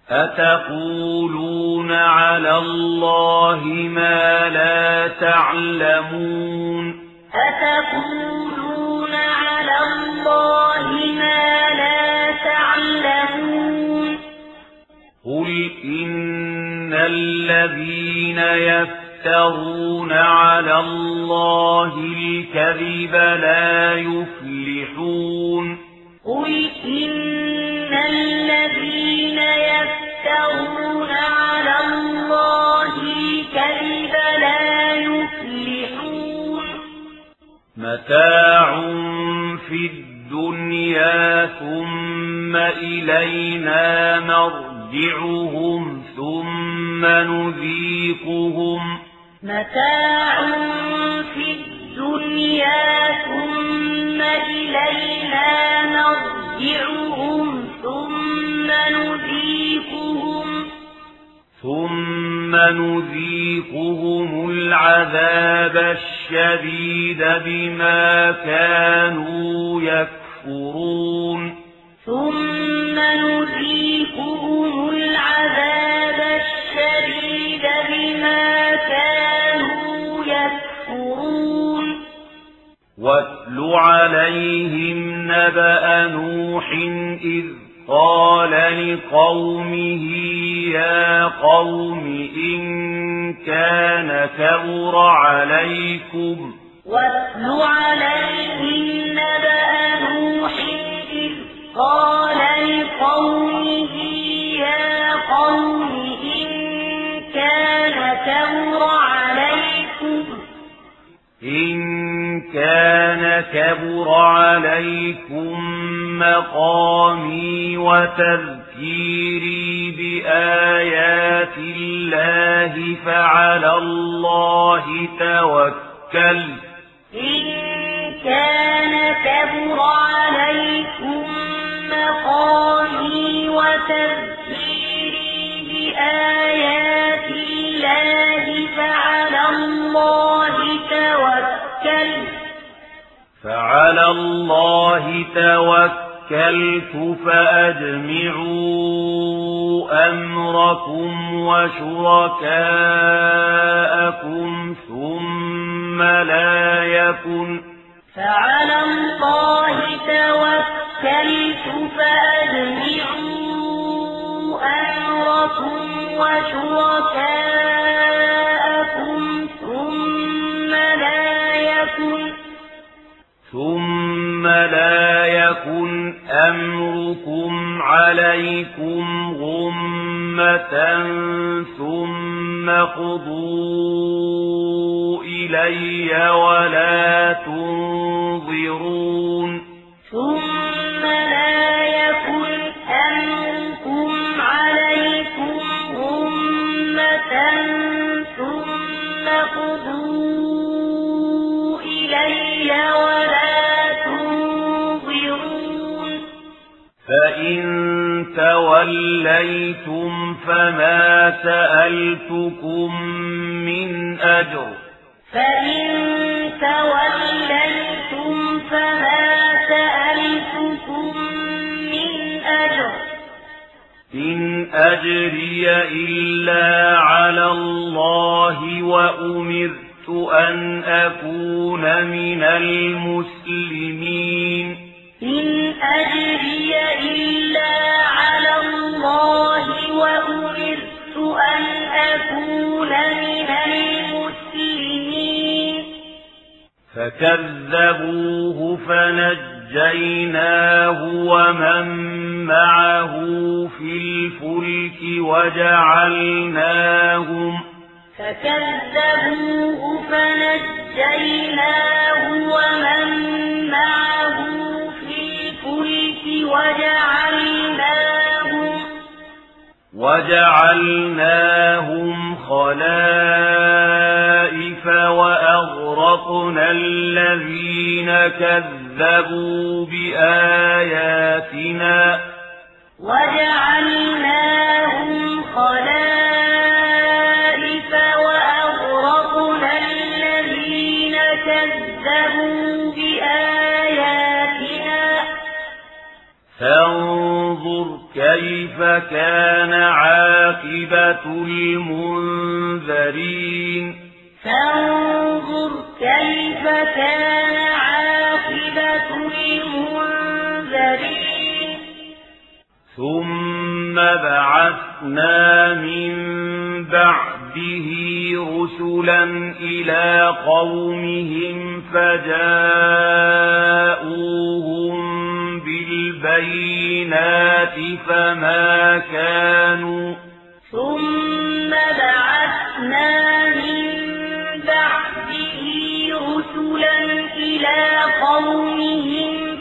أتقولون على الله ما لا تعلمون. أتقولون على الله ما لا تعلمون قل إن الذين يفترون على الله الكذب لا يفلحون قل إن الذين يفترون على الله الكذب لا يفلحون متاع في الدنيا ثم إلينا مرجعهم ثم نذيقهم متاع في الدنيا ثم إلينا مرجعهم ثم نذيقهم ثم نذيقهم العذاب الشديد بما كانوا يكفرون. ثم نذيقهم العذاب الشديد بما كانوا يكفرون. واتل عليهم نبأ نوح إذ قال لقومه يا قوم إن كان كبر عليكم. واتل عليهم نبأ نوح إذ قال لقومه يا قوم إن كان كبر عليكم. إن كان كبر عليكم مقامي وتذكيري بآيات الله فعلى الله توكل. إن كان كبر عليكم مقامي وتذكيري بآيات الله فعلى الله توكل. فعلى الله توكلت فأجمعوا أمركم وشركاءكم ثم لا يكن فعلى الله توكلت فأجمعوا أمركم وشركاءكم يَوْمَ لا يكن أمركم عليكم غمة ثم قضوا إلي ولا تنظرون ثم لا يكن أمركم عليكم غمة ثم قضوا إلي ولا فإن توليتم فما سألتكم من أجر فإن توليتم فما سألتكم من أجر إن أجري إلا على الله وأمرت أن أكون من المسلمين إن أجري فكذبوه فنجيناه ومن معه في الفلك وجعلناهم فكذبوه فنجيناه ومن معه وجعلناهم وجعلناهم خلائف وأغرقنا الذين كذبوا بآياتنا. وجعلناهم خلائف وأغرقنا الذين كذبوا فانظر كيف كان عاقبة المنذرين؟ فانظر كيف كان عاقبة المنذرين. ثم بعثنا من بعده رسلا إلى قومهم فجاءوهم بالبينات فما كانوا ثم بعثنا من بعده رسلا إلى قومهم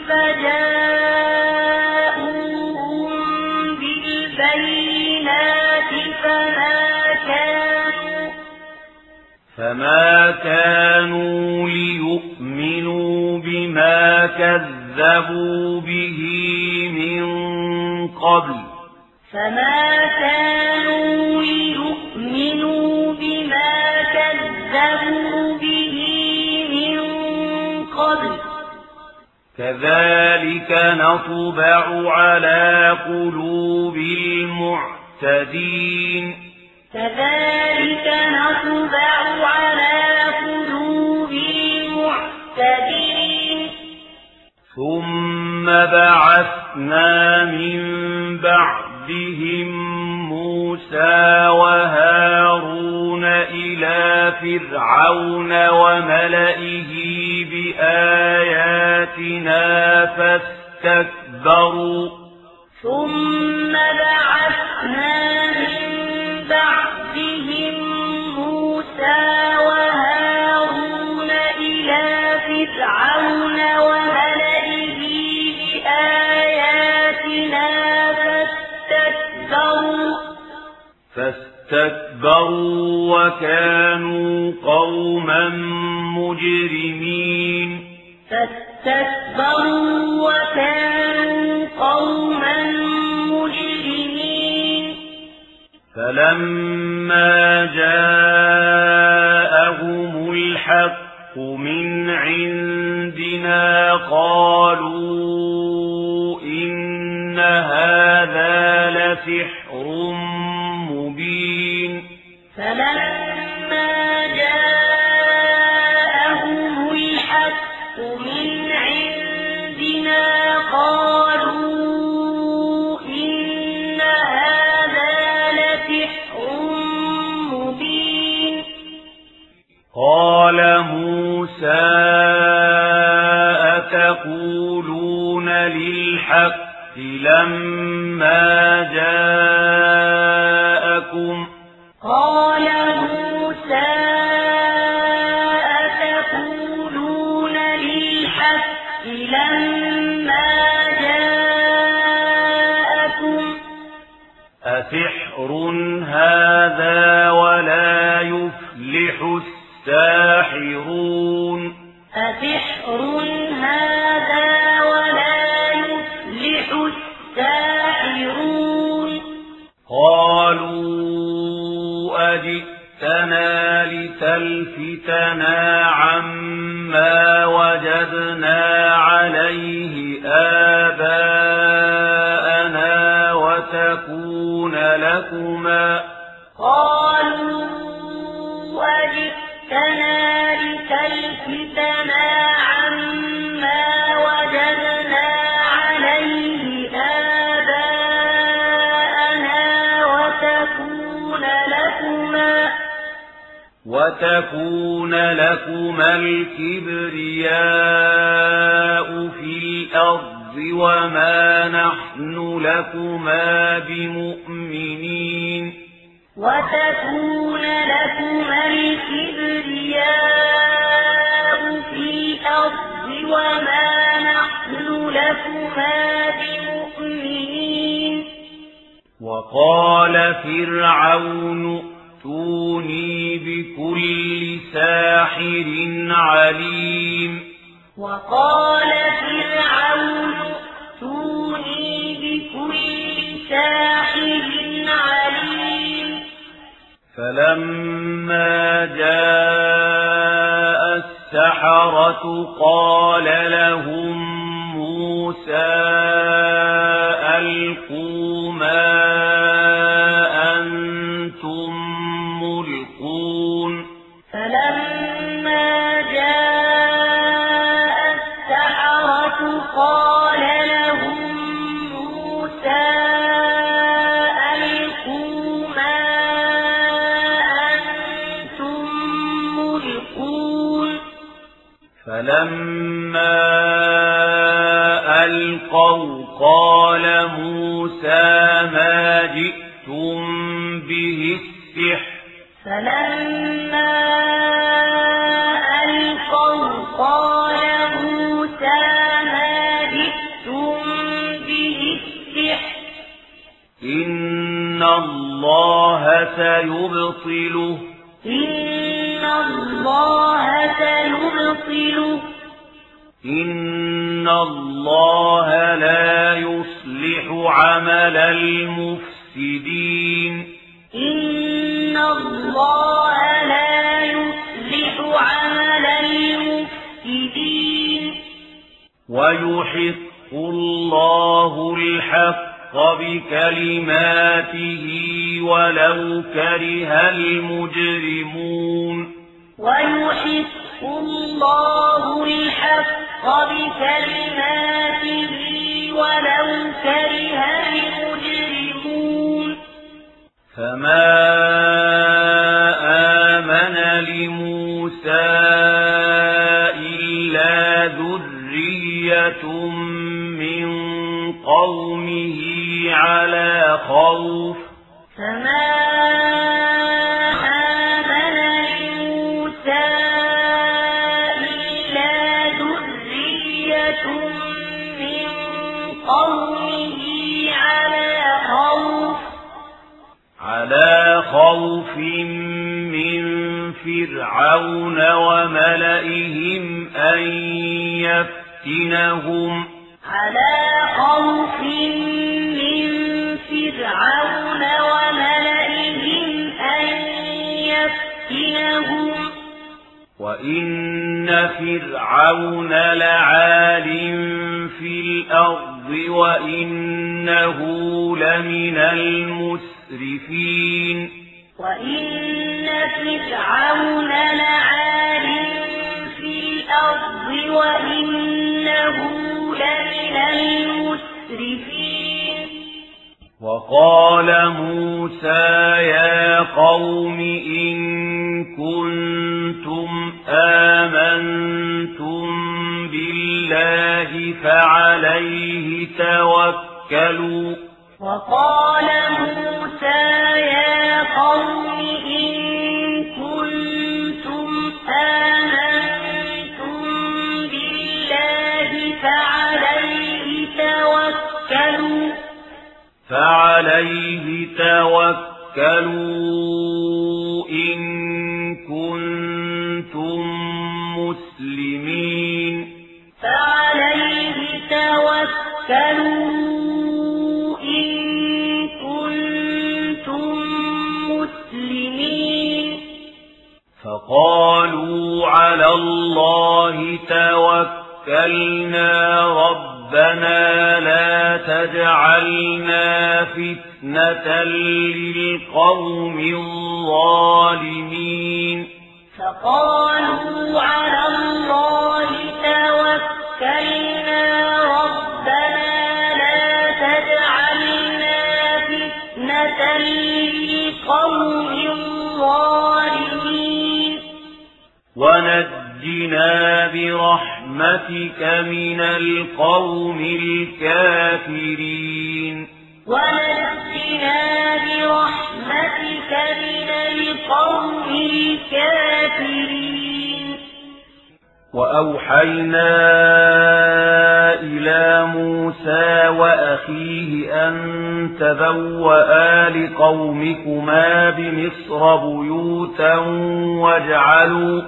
فجاءوهم بالبينات فما كانوا فما كانوا ليؤمنوا بما كذبوا به من قبل. فما كانوا ليؤمنوا بما كذبوا به من قبل. كذلك نطبع على قلوب المعتدين. كذلك نطبع على قلوب المعتدين. ثم بعثنا من بعدهم موسى وهارون إلى فرعون وملئه بآياتنا فاستكبروا ثم بعثنا من بعدهم موسى وهارون فاستكبروا وكانوا قوما مجرمين. فاستكبروا وكانوا قوما مجرمين. فلما جاءهم الحق من عندنا قالوا إن هذا لسحر للحق لما جاءكم وتكون لكما الكبرياء في الأرض وما نحن لكما بمؤمنين. وتكون لكما الكبرياء في الأرض وما نحن لكما بمؤمنين. وقال فرعون يقول قالوا وقال موسى يا قوم إن كنتم آمنتم بالله فعليه توكلوا فعليه توكلوا إن كنتم مسلمين. فعليه توكلوا قالوا على الله توكلنا ربنا لا تجعلنا فتنة للقوم الظالمين. فقالوا على الله توكلنا ربنا لا تجعلنا فتنة للقوم الظالمين. ونجنا برحمتك من القوم الكافرين ونجنا برحمتك من القوم الكافرين وأوحينا إلى موسى وأخيه أن تبوأ لقومكما بمصر بيوتا واجعلوا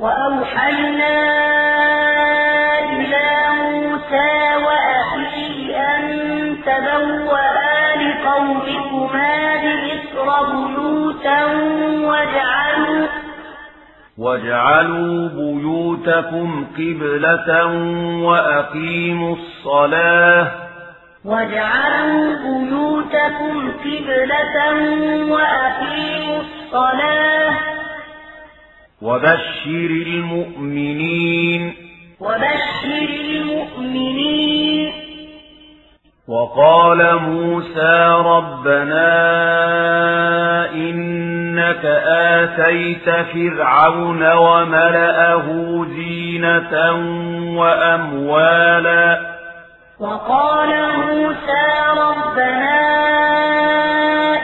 وأوحينا إلى موسى وأخيه أن تبوأ لقومكما بمصر بيوتا واجعلوا واجعلوا بيوتكم قبلة وأقيموا الصلاة. واجعلوا بيوتكم قبلة وأقيموا الصلاة. وبشر المؤمنين وبشر المؤمنين. وقال موسى ربنا إنك آتيت فرعون وملأه زينة وأموالا. وقال موسى ربنا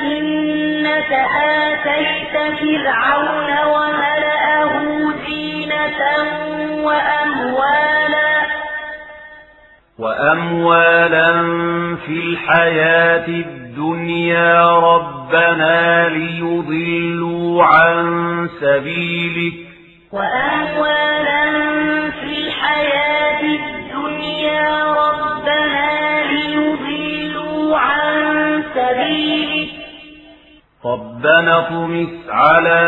إنك آتيت فرعون وملأه وأموالا في الحياة الدنيا ربنا ليضلوا عن سبيلك. وأموالا في الحياة الدنيا ربنا ليضلوا عن سبيلك. ربنا اطمس على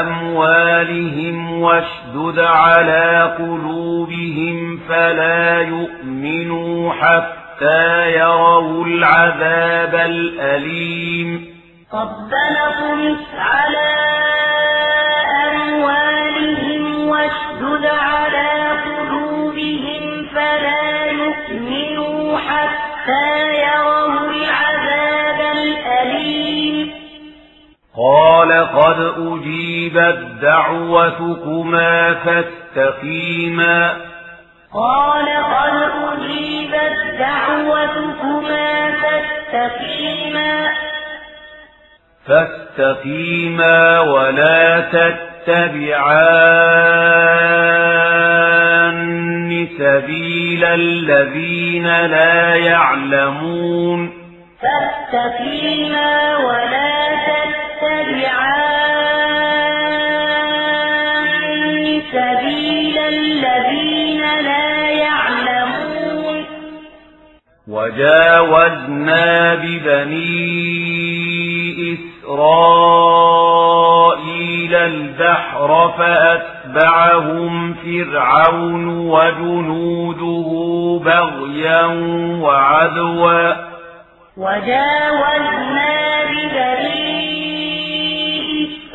أموالهم واشدد على قلوبهم فلا يؤمنوا حتى يروا العذاب الأليم. ربنا اطمس على أموالهم واشدد على قلوبهم فلا يؤمنوا حتى يروا قال قد أجيبت دعوتكما فاستقيما. قال قد أجيبت دعوتكما فاستقيما. فاستقيما ولا تتبعان سبيل الذين لا يعلمون. فاستقيما ولا تتبعان سبيل الذين لا يعلمون. وجاوزنا ببني إسرائيل البحر فأتبعهم فرعون وجنوده بغيا وعدوا. وجاوزنا ببني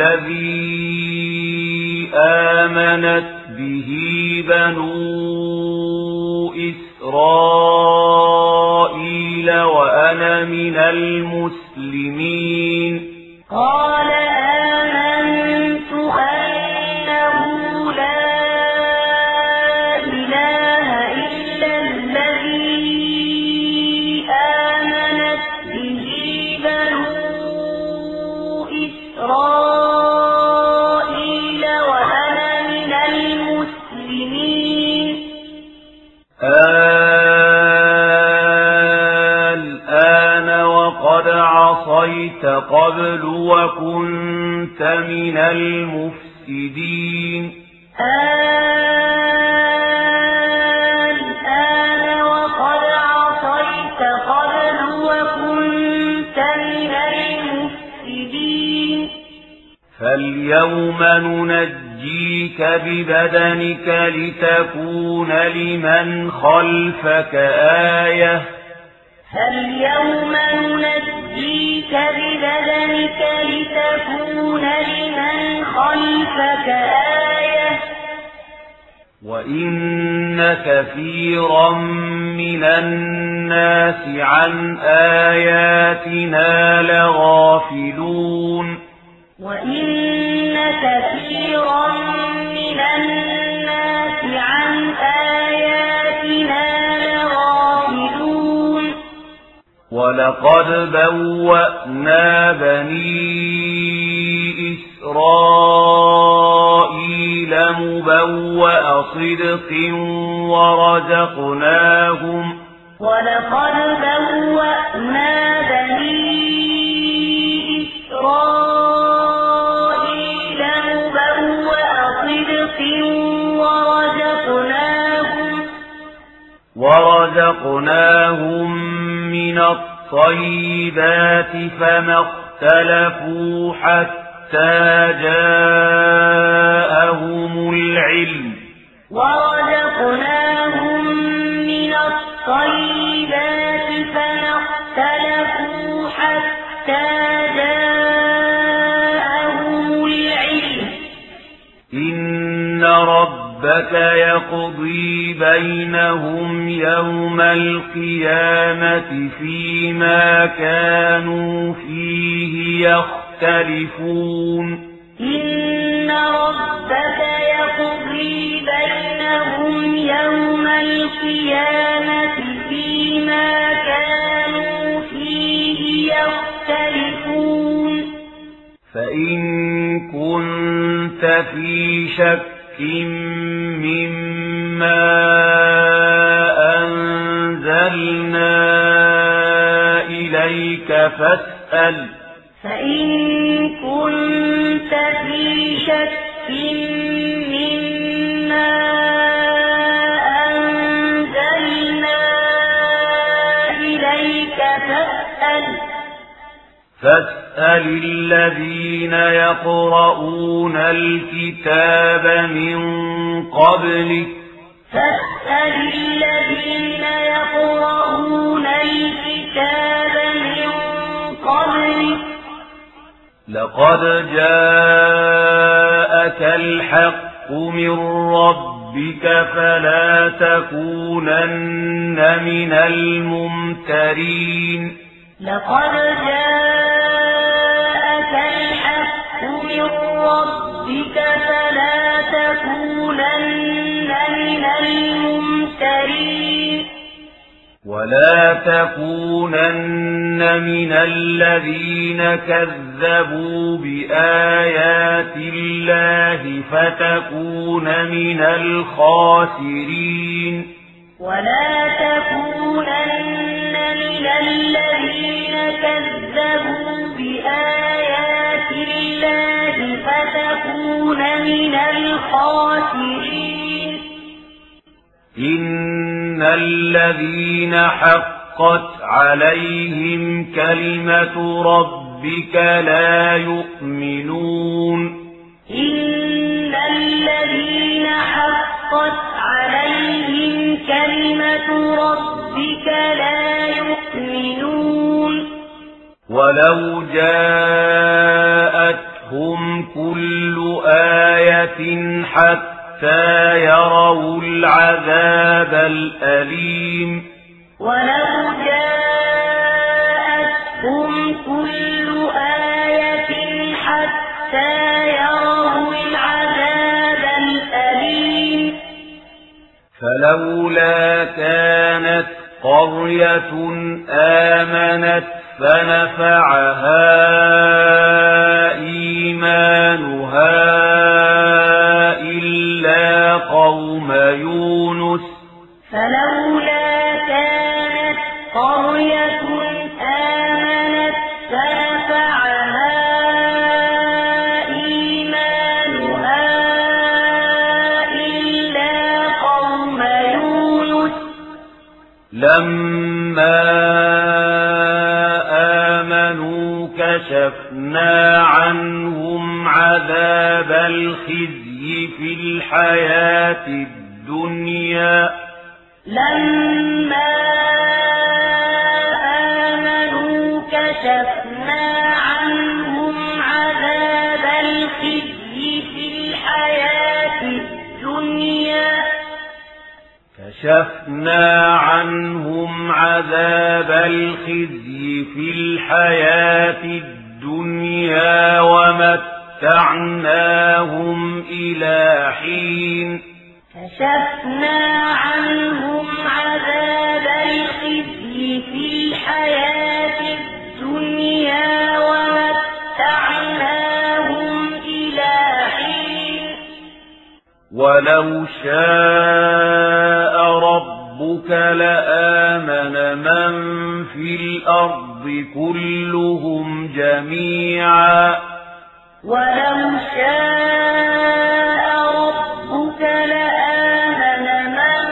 الذي آمنت به بنو إسرائيل وأنا من المسلمين. قال ولقد عصيت قبل وكنت من المفسدين الآن وقد عصيت قبل وكنت من المفسدين فاليوم ننجيك ببدنك لتكون لمن خلفك آية فاليوم ننجيك ببدنك لتكون لمن خلفك آية. وإن كثيرا من الناس عن آياتنا لغافلون. وإن كثيرا من الناس عن آياتنا ولقد بوأنا بني إسرائيل مبوأ صدق ورزقناهم ولقد بوأنا بني إسرائيل ورزقناهم من الطيبات فما اختلفوا حتى جاءهم العلم ورزقناهم من الطيبات فما اختلفوا حتى جاءهم العلم إن ربك يقضي بينهم يوم القيامة فيما كانوا فيه يختلفون إن ربك يقضي بينهم يوم القيامة فيما كانوا فيه يختلفون فإن كنت في شك مما أنزلنا إليك فاسأل فإن كنت في شك مما أنزلنا إليك فاسأل فاسأل الذين يقرؤون الكتاب من قبلك فاسأل الذين يقرؤون الكتاب من قبلك لقد جاءك الحق من ربك فلا تكونن من الممترين لقد جاءك من ربك فلا تكونن من الممترين. ولا تكونن من الذين كذبوا بآيات الله فتكون من الخاسرين. ولا تكونن من الذين كذبوا بآيات الله فتكون من الخاسرين. إن الذين حقت عليهم كلمة ربك لا يؤمنون. إن الذين حقت عليهم كلمة ربك لا يؤمنون. ولو جاءتهم كل آية حتى يروا العذاب الأليم. ولو جاءتهم كل آية حتى يروا العذاب الأليم. فلولا كانت قرية آمنت فنفعها إيمانها إلا قوم يونس. فلولا كانت قرية آمنت آمنوا كشفنا عنهم عذاب الخزي في الحياة الدنيا لما كشفنا عنهم عذاب الخزي في الحياة الدنيا ومتعناهم إلى حين كشفنا عنهم عذاب الخزي في الحياة الدنيا ومتعناهم إلى حين ولو شاء ربك لآمن من في الأرض كلهم جميعا ولو شاء ربك لآمن من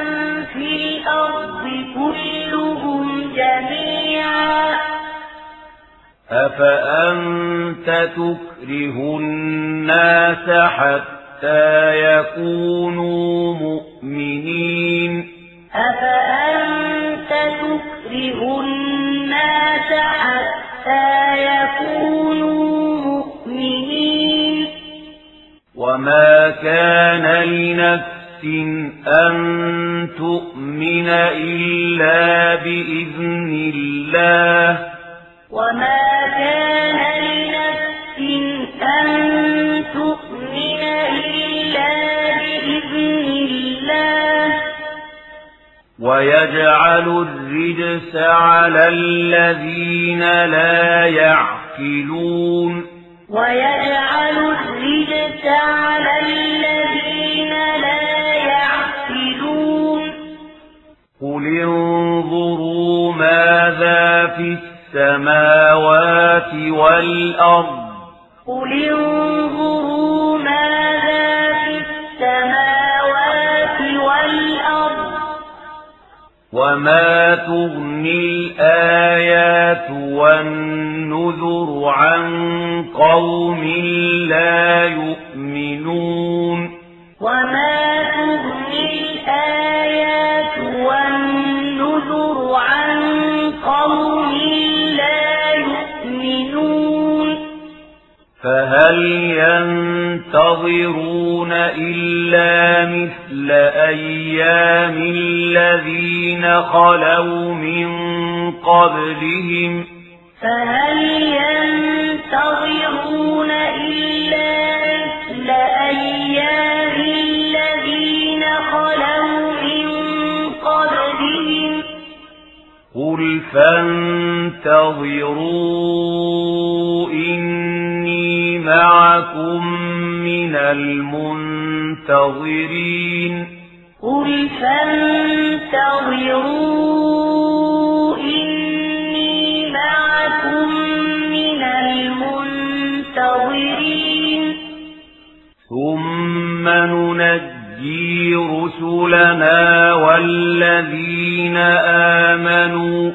في الأرض كلهم جميعا أفأنت تكره الناس حتى يكونوا أن تؤمن إلا بإذن الله. وما كان لنفس أن تؤمن إلا بإذن الله. ويجعل الرجس على الذين لا يعقلون. في السماوات والأرض. قل انظروا ماذا في السماوات والأرض. وما تغني الآيات والنذر عن قوم لا يؤمنون. وما فهل ينتظرون إلا مثل أيام الذين خلوا من قبلهم فهل ينتظرون إلا مثل أيام الذين خلوا من قبلهم قل فانتظروا إني معكم من المنتظرين. قل فانتظروا إني معكم من المنتظرين. ثم ننجي رسلنا والذين آمنوا.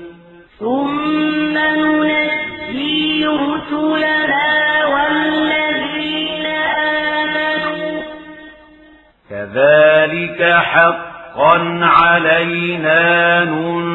ثم ننجي حقا علينا ننجي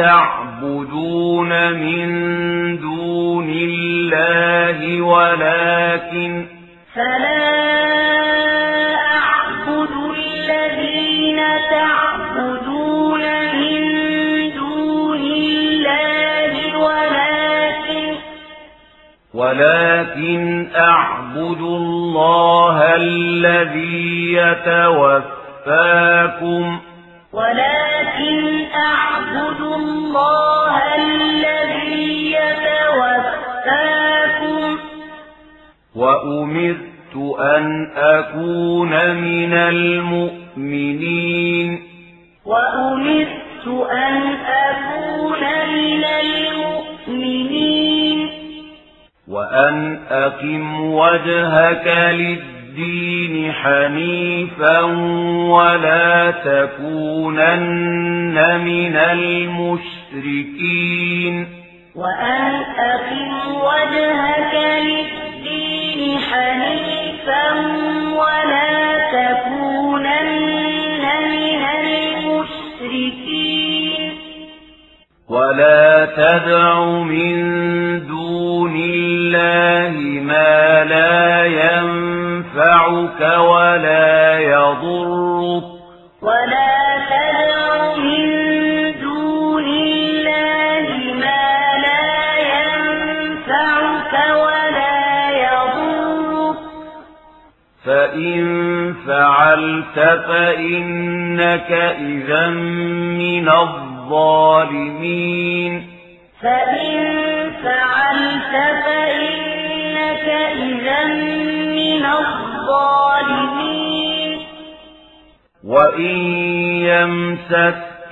تعبدون من دون الله ولكن فلا أعبد الذين تعبدون من دون الله ولكن ولكن أعبد الله الذي يتوفى وجهك للدين حنيفا ولا تكونن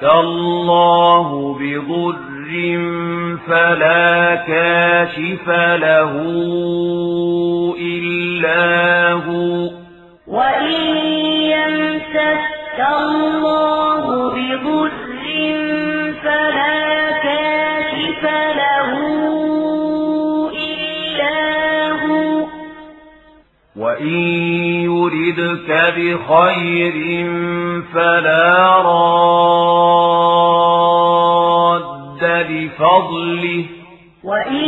الله بضر فلا كاشف له إلا هو. وإن يمسك الله بضر فلا كاشف له إلا هو. وإن يردك بخير فلا راد لفضله وإن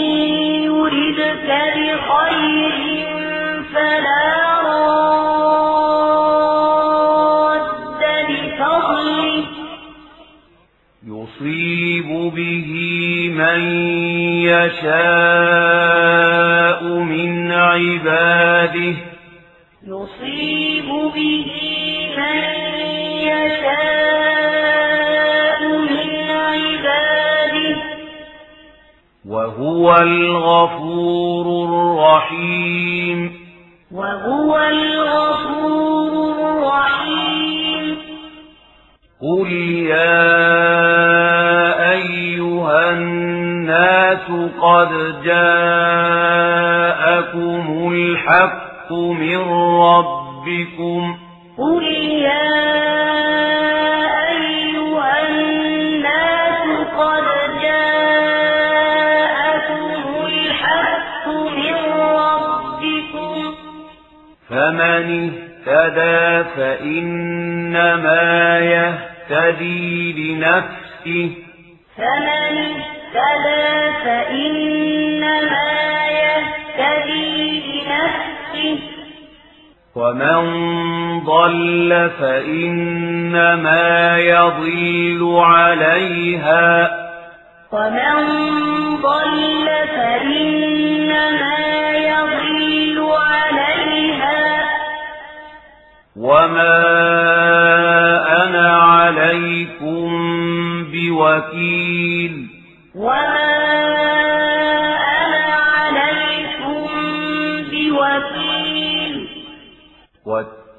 يردك بخير فلا راد لفضله يصيب به من يشاء من عباده به من يشاء من عباده. وهو الغفور الرحيم. وهو الغفور الرحيم. قل يا أيها الناس قد جاءكم الحق من ربكم قل يا أيها الناس قد جاءكم الحق من ربكم. فمن اهتدى فإنما يهتدي لنفسه. فمن اهتدى فإنما يهتدي لنفسه. ومن ضل فإنما يضل عليها ومن ضل فإنما يضل عليها وما أنا عليكم بوكيل وما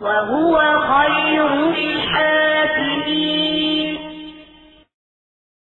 وهو خير الحاكمين.